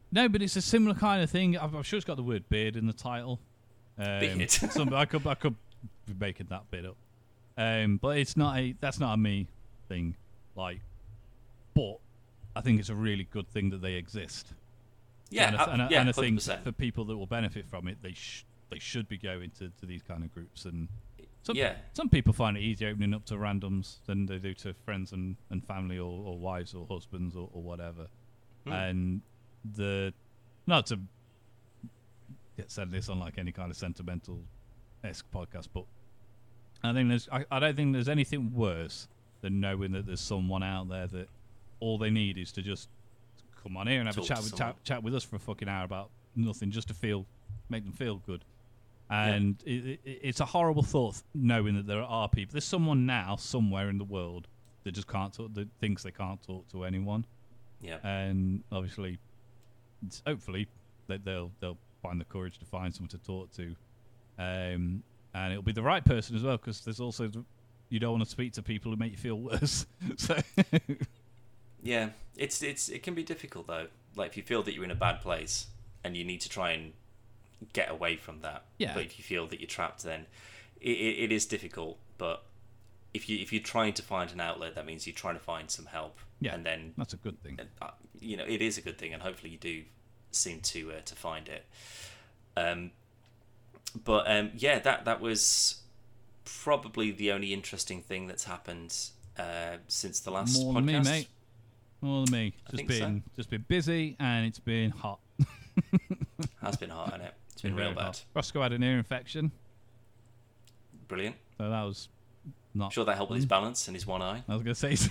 No, but it's a similar kind of thing. I'm, I'm sure it's got the word beard in the title. Um,
Beard.
some, I could I could be making that bit up. Um, but it's not a that's not a me thing. Like, but I think it's a really good thing that they exist.
Yeah,
and I, and I,
yeah,
and I think
100%.
for people that will benefit from it, they sh- they should be going to, to these kind of groups. And some
Yeah.
some people find it easier opening up to randoms than they do to friends and, and family or, or wives or husbands or, or whatever.
Hmm.
And the not to get said this on like any kind of sentimental esque podcast, but I think there's I, I don't think there's anything worse than knowing that there's someone out there that all they need is to just come on here and have
Talk
a chat with chat, chat with us for a fucking hour about nothing, just to feel make them feel good. And it, it, it's a horrible thought knowing that there are people. There's someone now somewhere in the world that just can't talk, that thinks they can't talk to anyone
Yeah.
and obviously, hopefully that they'll they'll find the courage to find someone to talk to, um, and it'll be the right person as well because there's also the- you don't want to speak to people who make you feel worse. so
Yeah, it's it's it can be difficult though. Like if you feel that you're in a bad place and you need to try and get away from that.
Yeah.
But if you feel that you're trapped, then it, it, it is difficult. But if you if you're trying to find an outlet, that means you're trying to find some help.
Yeah.
And then
that's a good thing.
uh, you know it is a good thing, and hopefully you do seem to uh, to find it. Um, but um, yeah, that that was probably the only interesting thing that's happened uh, since the last
More
podcast.
me, mate. More than me.
I
Just
think so.
been just been busy and it's been hot.
Has been hot, hasn't it? It's been real
very
bad.
hot. Roscoe had an ear infection,
Brilliant.
so that was not.
I'm sure that helped with his balance and his one eye.
I was gonna say he's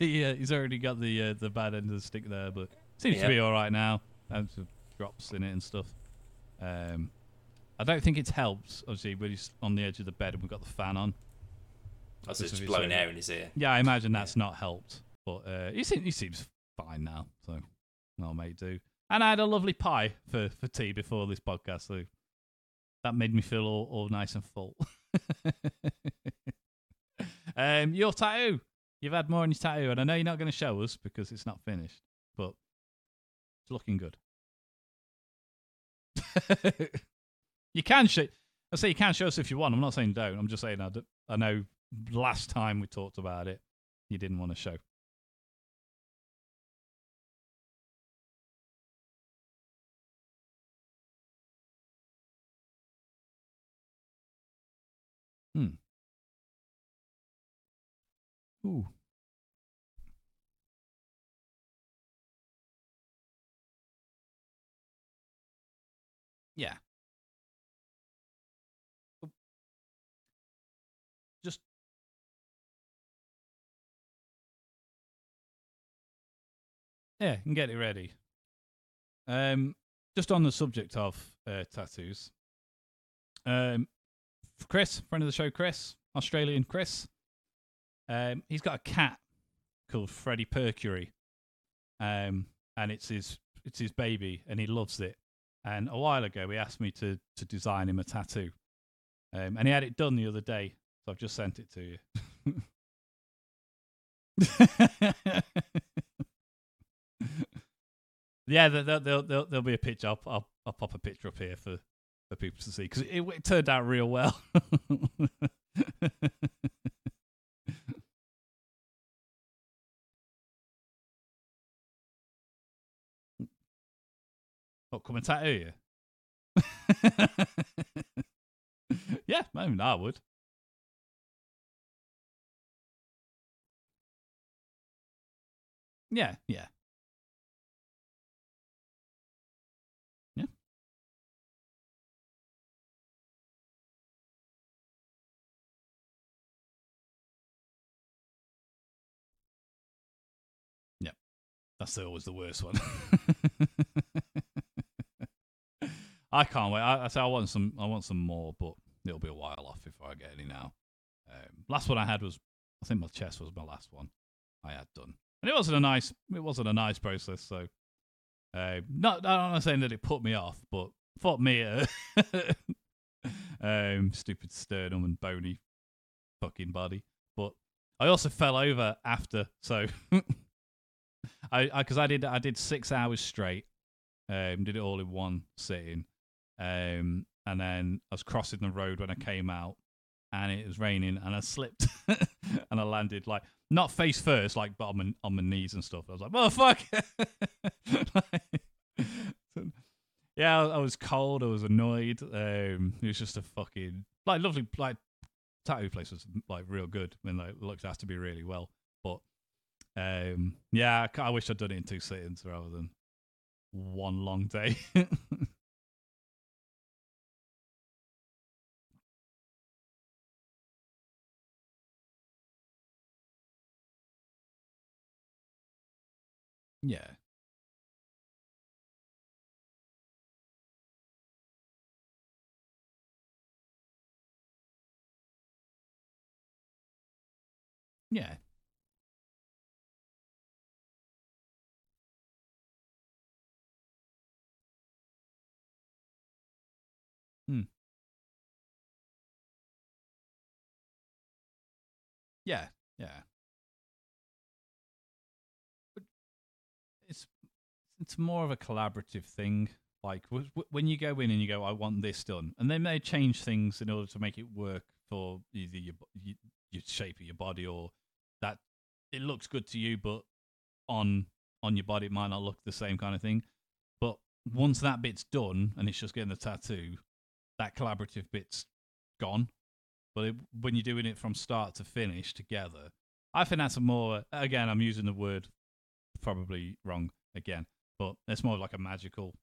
already, uh, he's already got the uh, the bad end of the stick there, but seems
Yeah.
to be all right now. Had some drops in it and stuff. Um, I don't think it's helped. Obviously, when he's on the edge of the bed and we've got the fan on.
That's just blowing air in his ear.
Yeah, I imagine that's not helped, but uh, he seems he seems fine now. So, no, mate, do. And I had a lovely pie for for tea before this podcast, so that made me feel all, all nice and full. um, your tattoo. You've had more on your tattoo, and I know you're not going to show us because it's not finished, but it's looking good. you can show. I say you can show us if you want. I'm not saying don't. I'm just saying I, d- I know last time we talked about it, you didn't want to show. Ooh. Yeah. Just yeah, and get it ready. Um, just on the subject of uh, tattoos, um, Chris, friend of the show, Chris, Australian Chris, um, he's got a cat called Freddie Percury, um, and it's his it's his baby, and he loves it. And a while ago, he asked me to to design him a tattoo, um, and he had it done the other day, so I've just sent it to you. yeah, there, there, there'll, there'll, there'll be a picture. I'll, I'll, I'll pop a picture up here for, for people to see because it, it turned out real well. come and tattoo you? yeah, maybe I would. Yeah, yeah. Yeah. Yep. That's always the worst one. I can't wait. I, I say I want some. I want some more, but it'll be a while off before I get any now. Um, last one I had was, I think my chest was my last one I had done, and it wasn't a nice. It wasn't a nice process. So, uh, not. I'm not saying that it put me off, but fuck me, uh, um, stupid sternum and bony fucking body. But I also fell over after, so I because I, I did I did six hours straight. Um, did it all in one sitting. Um, and then I was crossing the road when I came out, and it was raining, and I slipped, and I landed like not face first, like but on my, on my knees and stuff. I was like, "Oh fuck!" yeah, I, was cold. I was annoyed. Um, it was just a fucking like lovely like tattoo place was like real good. I mean, like looked me really well. But um, yeah, I, I wish I'd done it in two sittings rather than one long day. Yeah. Yeah. Hmm. Yeah. Yeah. It's more of a collaborative thing. Like w- w- when you go in and you go, I want this done, and they may change things in order to make it work for either your your shape of your body or that it looks good to you, but on on your body it might not look the same kind of thing. But once that bit's done and it's just getting the tattoo, that collaborative bit's gone. But it, when you're doing it from start to finish together, I think that's a more again. I'm using the word probably wrong again, but it's more like a magical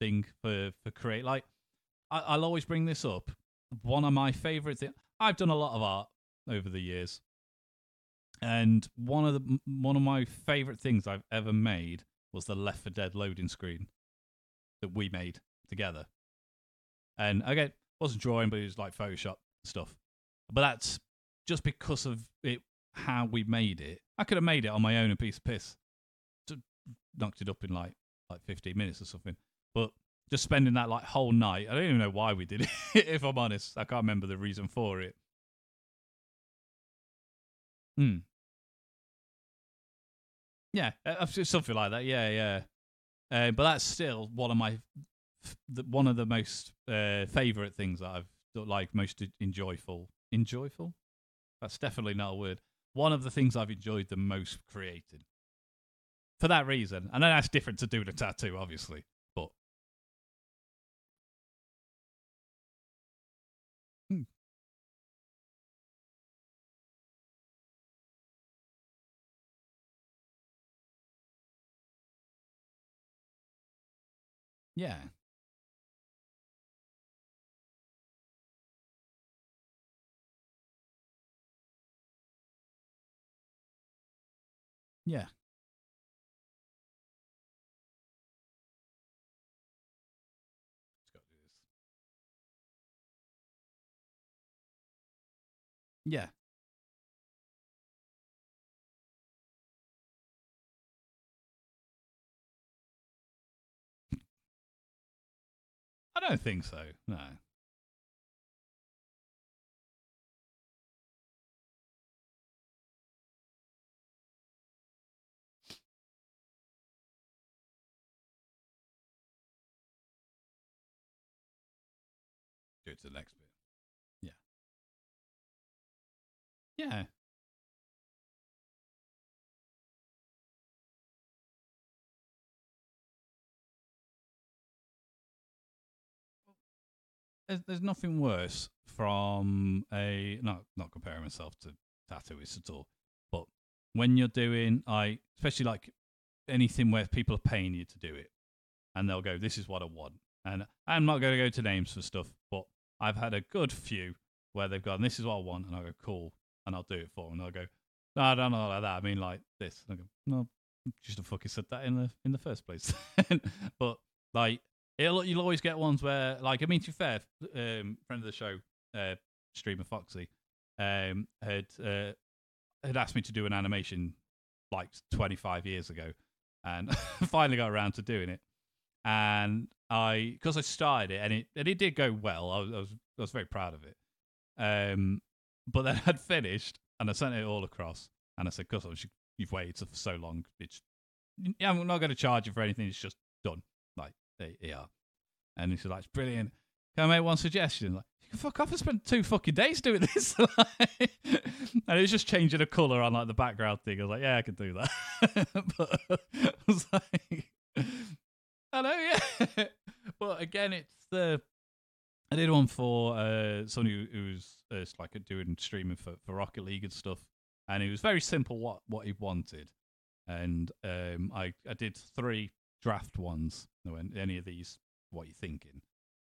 thing for for create. Like I, I'll always bring this up. One of my favorite things. I've done a lot of art over the years, and one of the one of my favorite things I've ever made was the Left 4 Dead loading screen that we made together. And again, wasn't drawing, but it was like Photoshop stuff. But that's just because of it, how we made it. I could have made it on my own a piece of piss knocked it up in like like 15 minutes or something. But just spending that like whole night, I don't even know why we did it. if I'm honest, I can't remember the reason for it. Hmm. Yeah, uh, uh, something like that. Yeah, yeah. Uh, but that's still one of my one of the most uh, favorite things that I've like most enjoyful. Enjoyful. That's definitely not a word. One of the things I've enjoyed the most creating for that reason. And then that's different to doing a tattoo, obviously. But Hmm. yeah, yeah, yeah. I don't think so. No. Go to the next bit. Yeah. There's, there's nothing worse from a not not comparing myself to tattooists at all, but when you're doing I especially like anything where people are paying you to do it, and they'll go, "This is what I want," and I'm not going to go to names for stuff, but I've had a good few where they've gone, "This is what I want," and I go, "Cool," and I'll do it for them, and they'll go, "No, I don't know like that. I mean like this." And I go, "No, should have fucking said that in the in the first place." but like, it'll, you'll always get ones where, like, I mean, to be fair, um, friend of the show, uh, streamer Foxy, um, had uh, had asked me to do an animation like 25 years ago, and finally got around to doing it. And I, because I started it, and it and it did go well. I was I was, I was very proud of it. Um, but then I'd finished, and I sent it all across, and I said, "Cause you've waited for so long, it's yeah, I'm not going to charge you for anything. It's just done. Like, yeah." And he said, "Like, it's brilliant. Can I make one suggestion?" Like, you can fuck off! I spent two fucking days doing this, and it was just changing a color on like the background thing. I was like, yeah, I can do that. but I was like, I know, yeah. but again, it's the I did one for uh, somebody who, was uh, like doing streaming for, for Rocket League and stuff, and it was very simple what what he wanted, and um, I I did three draft ones. any of these, what are you thinking?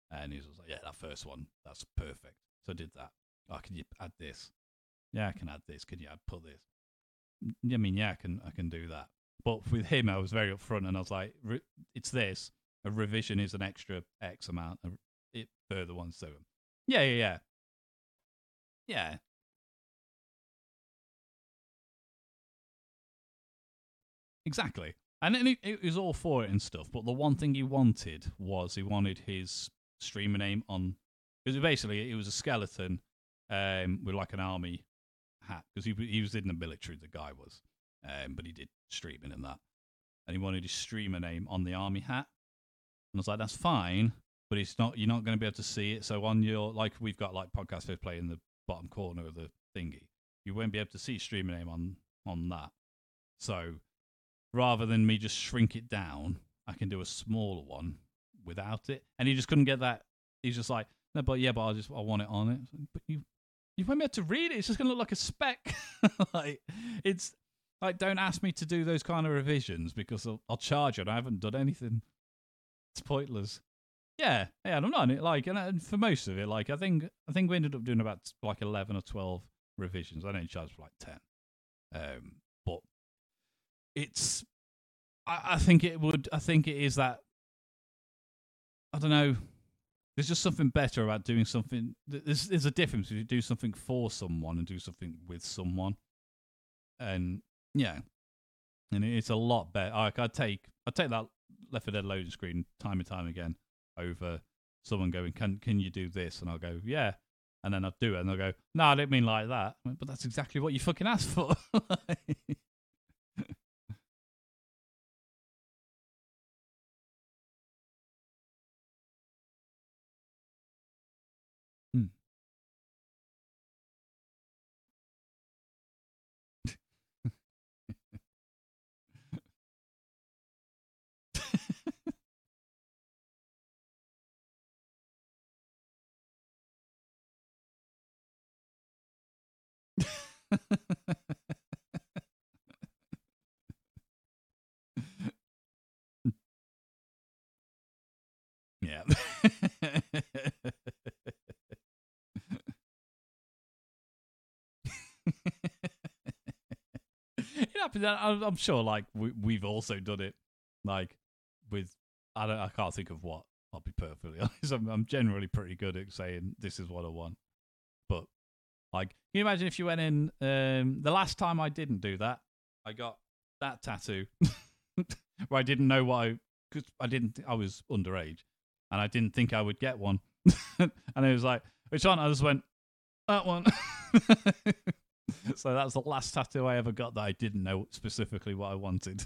And he was like, yeah, that first one, that's perfect. So I did that. Oh, can you add this? Yeah, I can add this. Can you add put this? I mean, yeah, I can I can do that. But with him, I was very upfront, and I was like, it's this. A revision is an extra X amount. It further ones to. Yeah, yeah, yeah, yeah. Exactly. And it, it was all for it and stuff. But the one thing he wanted was he wanted his streamer name on because basically it was a skeleton um, with like an army hat because he he was in the military. The guy was, um, but he did streaming and that, and he wanted his streamer name on the army hat. And I was like, that's fine, but it's not. You're not going to be able to see it. So on your like, we've got like Podcast vs Player in the bottom corner of the thingy. You won't be able to see streamer name on on that. So rather than me just shrink it down, I can do a smaller one without it, and he just couldn't get that. He's just like, no, but yeah, but I just I want it on it. But you you won't be able to read it. It's just gonna look like a speck. like it's like don't ask me to do those kind of revisions because I'll, I'll charge it. I haven't done anything. It's pointless. Yeah, yeah, I'm not know like, and for most of it, like I think I think we ended up doing about like eleven or twelve revisions. I didn't charge for like ten, um, but it's. I, I think it would. I think it is that I don't know. There's just something better about doing something. There's, there's a difference if you do something for someone and do something with someone. And yeah, and it's a lot better. Like I take I take that Left 4 Dead loading screen time and time again over someone going, "Can can you do this?" And I'll go, "Yeah," and then I'll do it, and they'll go, "No, I didn't mean like that." But that's exactly what you fucking asked for. yeah. it happens. I'm sure, like we, we've also done it, like with I don't, I can't think of what. I'll be perfectly honest. I'm, I'm generally pretty good at saying this is what I want, like, can you imagine if you went in? Um, the last time I didn't do that, I got that tattoo where I didn't know what I because I didn't. I was underage, and I didn't think I would get one. and it was like, which one? I just went that one. so that's the last tattoo I ever got that I didn't know specifically what I wanted.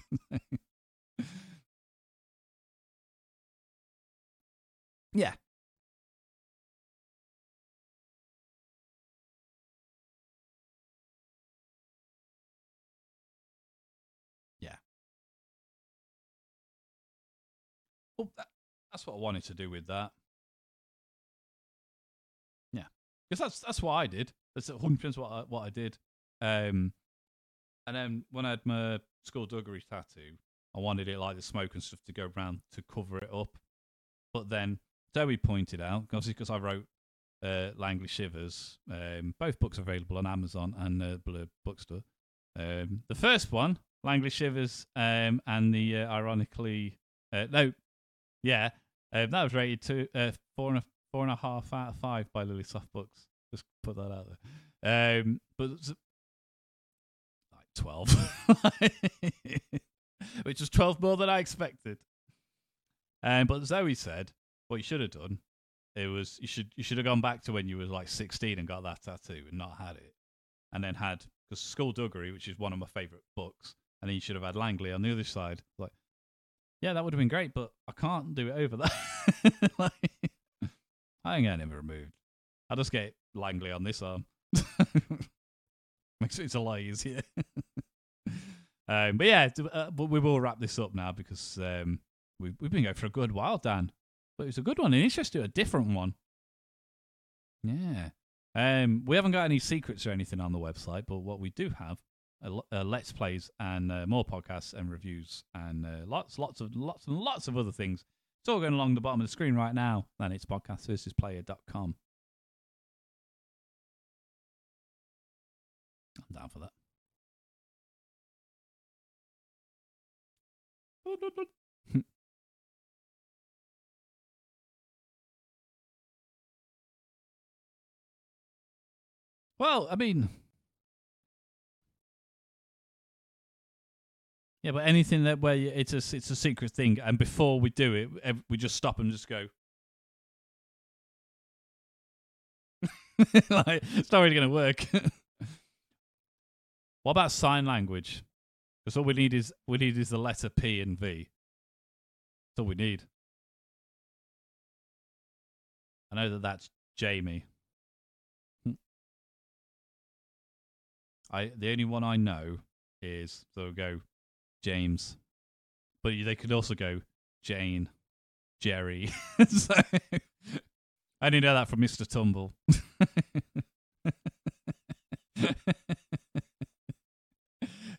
yeah, That, that's what I wanted to do with that. Yeah, because that's that's what I did. That's 100 percent what I, what I did. Um, and then when I had my skulduggery tattoo, I wanted it like the smoke and stuff to go around to cover it up. But then Zoe pointed out, obviously because I wrote uh, Langley Shivers, um, both books are available on Amazon and uh, Blurb Bookstore. Um, the first one, Langley Shivers, um, and the uh, ironically, uh, no, yeah, um, that was rated to uh, four and a four and a half out of five by Lily Soft Books. Just put that out there. Um, but like twelve, which was twelve more than I expected. Um, but Zoe said, what you should have done, it was you should you should have gone back to when you were like sixteen and got that tattoo and not had it, and then had because Skulduggery, which is one of my favourite books, and then you should have had Langley on the other side. Like, yeah, that would have been great, but I can't do it over that. like, I ain't getting it removed. I'll just get Langley on this arm. Makes it a lot easier. um, but yeah, uh, but we will wrap this up now because um, we've, we've been going for a good while, Dan. But it was a good one, and interesting, a different one. Yeah. Um, we haven't got any secrets or anything on the website, but what we do have uh, let's plays and uh, more podcasts and reviews and uh, lots, lots of lots and lots of other things. It's all going along the bottom of the screen right now, and it's podcastversusplayer.com. I'm down for that. well, I mean, yeah, but anything that where it's a it's a secret thing, and before we do it, we just stop and just go. like, it's not really going to work. what about sign language? Because all we need is we need is the letter P and V. That's all we need. I know that that's Jamie. Hmm. I the only one I know is so go James, but they could also go Jane, Jerry. so, I didn't know that from Mister Tumble.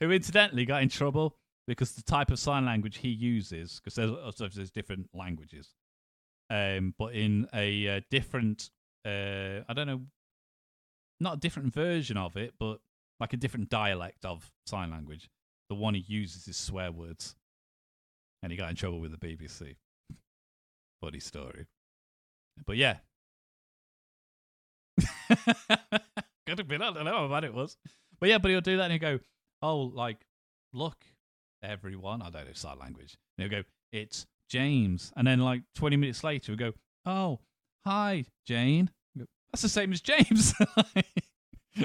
who incidentally got in trouble because the type of sign language he uses, because there's, there's different languages, um, but in a uh, different, uh, I don't know, not a different version of it, but like a different dialect of sign language. The one he uses is swear words, and he got in trouble with the BBC. Funny story, but yeah. Could have been. I don't know how bad it was, but yeah. But he'll do that and he'll go, oh, like, look, everyone, I don't know sign language. And he'll go, it's James. And then, like, 20 minutes later, he'll go, oh, hi, Jane. Go, That's the same as James.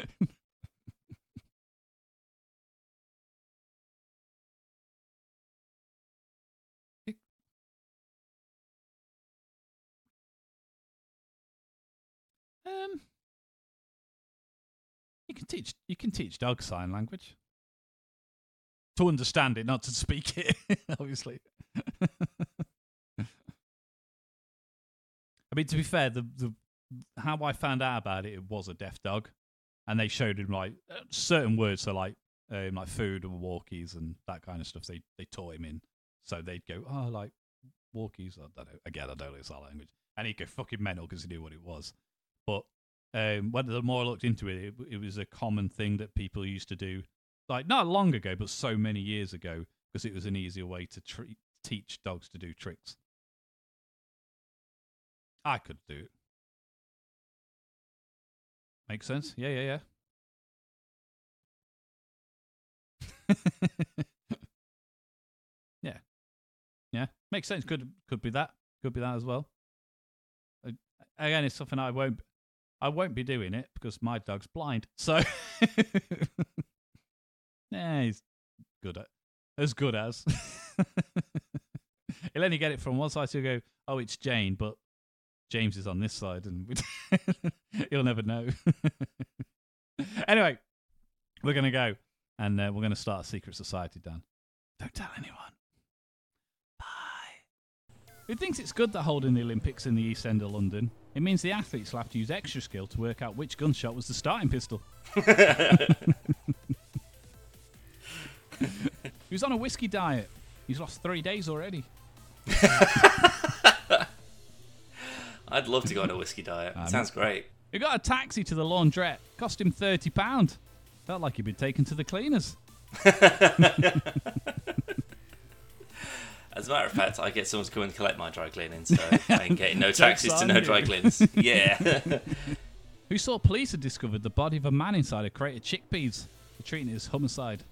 um, you can teach you can teach dogs sign language to understand it, not to speak it. obviously. I mean, to be fair, the the how I found out about it, it was a deaf dog, and they showed him like uh, certain words, so like um, like food and walkies and that kind of stuff. They they taught him in, so they'd go, oh, like walkies. I don't know. Again, I don't know sign language, and he'd go fucking mental because he knew what it was. But um, when the more I looked into it, it, it was a common thing that people used to do, like not long ago, but so many years ago, because it was an easier way to teach dogs to do tricks. I could do it. Make sense? Yeah, yeah, yeah. yeah, yeah, makes sense. Could could be that. Could be that as well. Again, it's something I won't I won't be doing it because my dog's blind. So, yeah, he's good at as good as. He'll only get it from one side. He'll go, "Oh, it's Jane," but James is on this side, and he'll never know. anyway, we're gonna go, and uh, we're gonna start a secret society. Dan, don't tell anyone. Who thinks it's good that holding the Olympics in the East End of London? It means the athletes will have to use extra skill to work out which gunshot was the starting pistol. He was on a whiskey diet. He's lost three days already.
I'd love to go on a whiskey diet.
Um,
Sounds great.
He got a taxi to the laundrette. Cost him thirty pound. Felt like he'd been taken to the cleaners.
As a matter of fact, I get someone to come and collect my dry cleaning, so I ain't getting no taxes to no
you.
dry cleaners. Yeah.
Who saw police had discovered the body of a man inside a crate of chickpeas. They're treating it as homicide.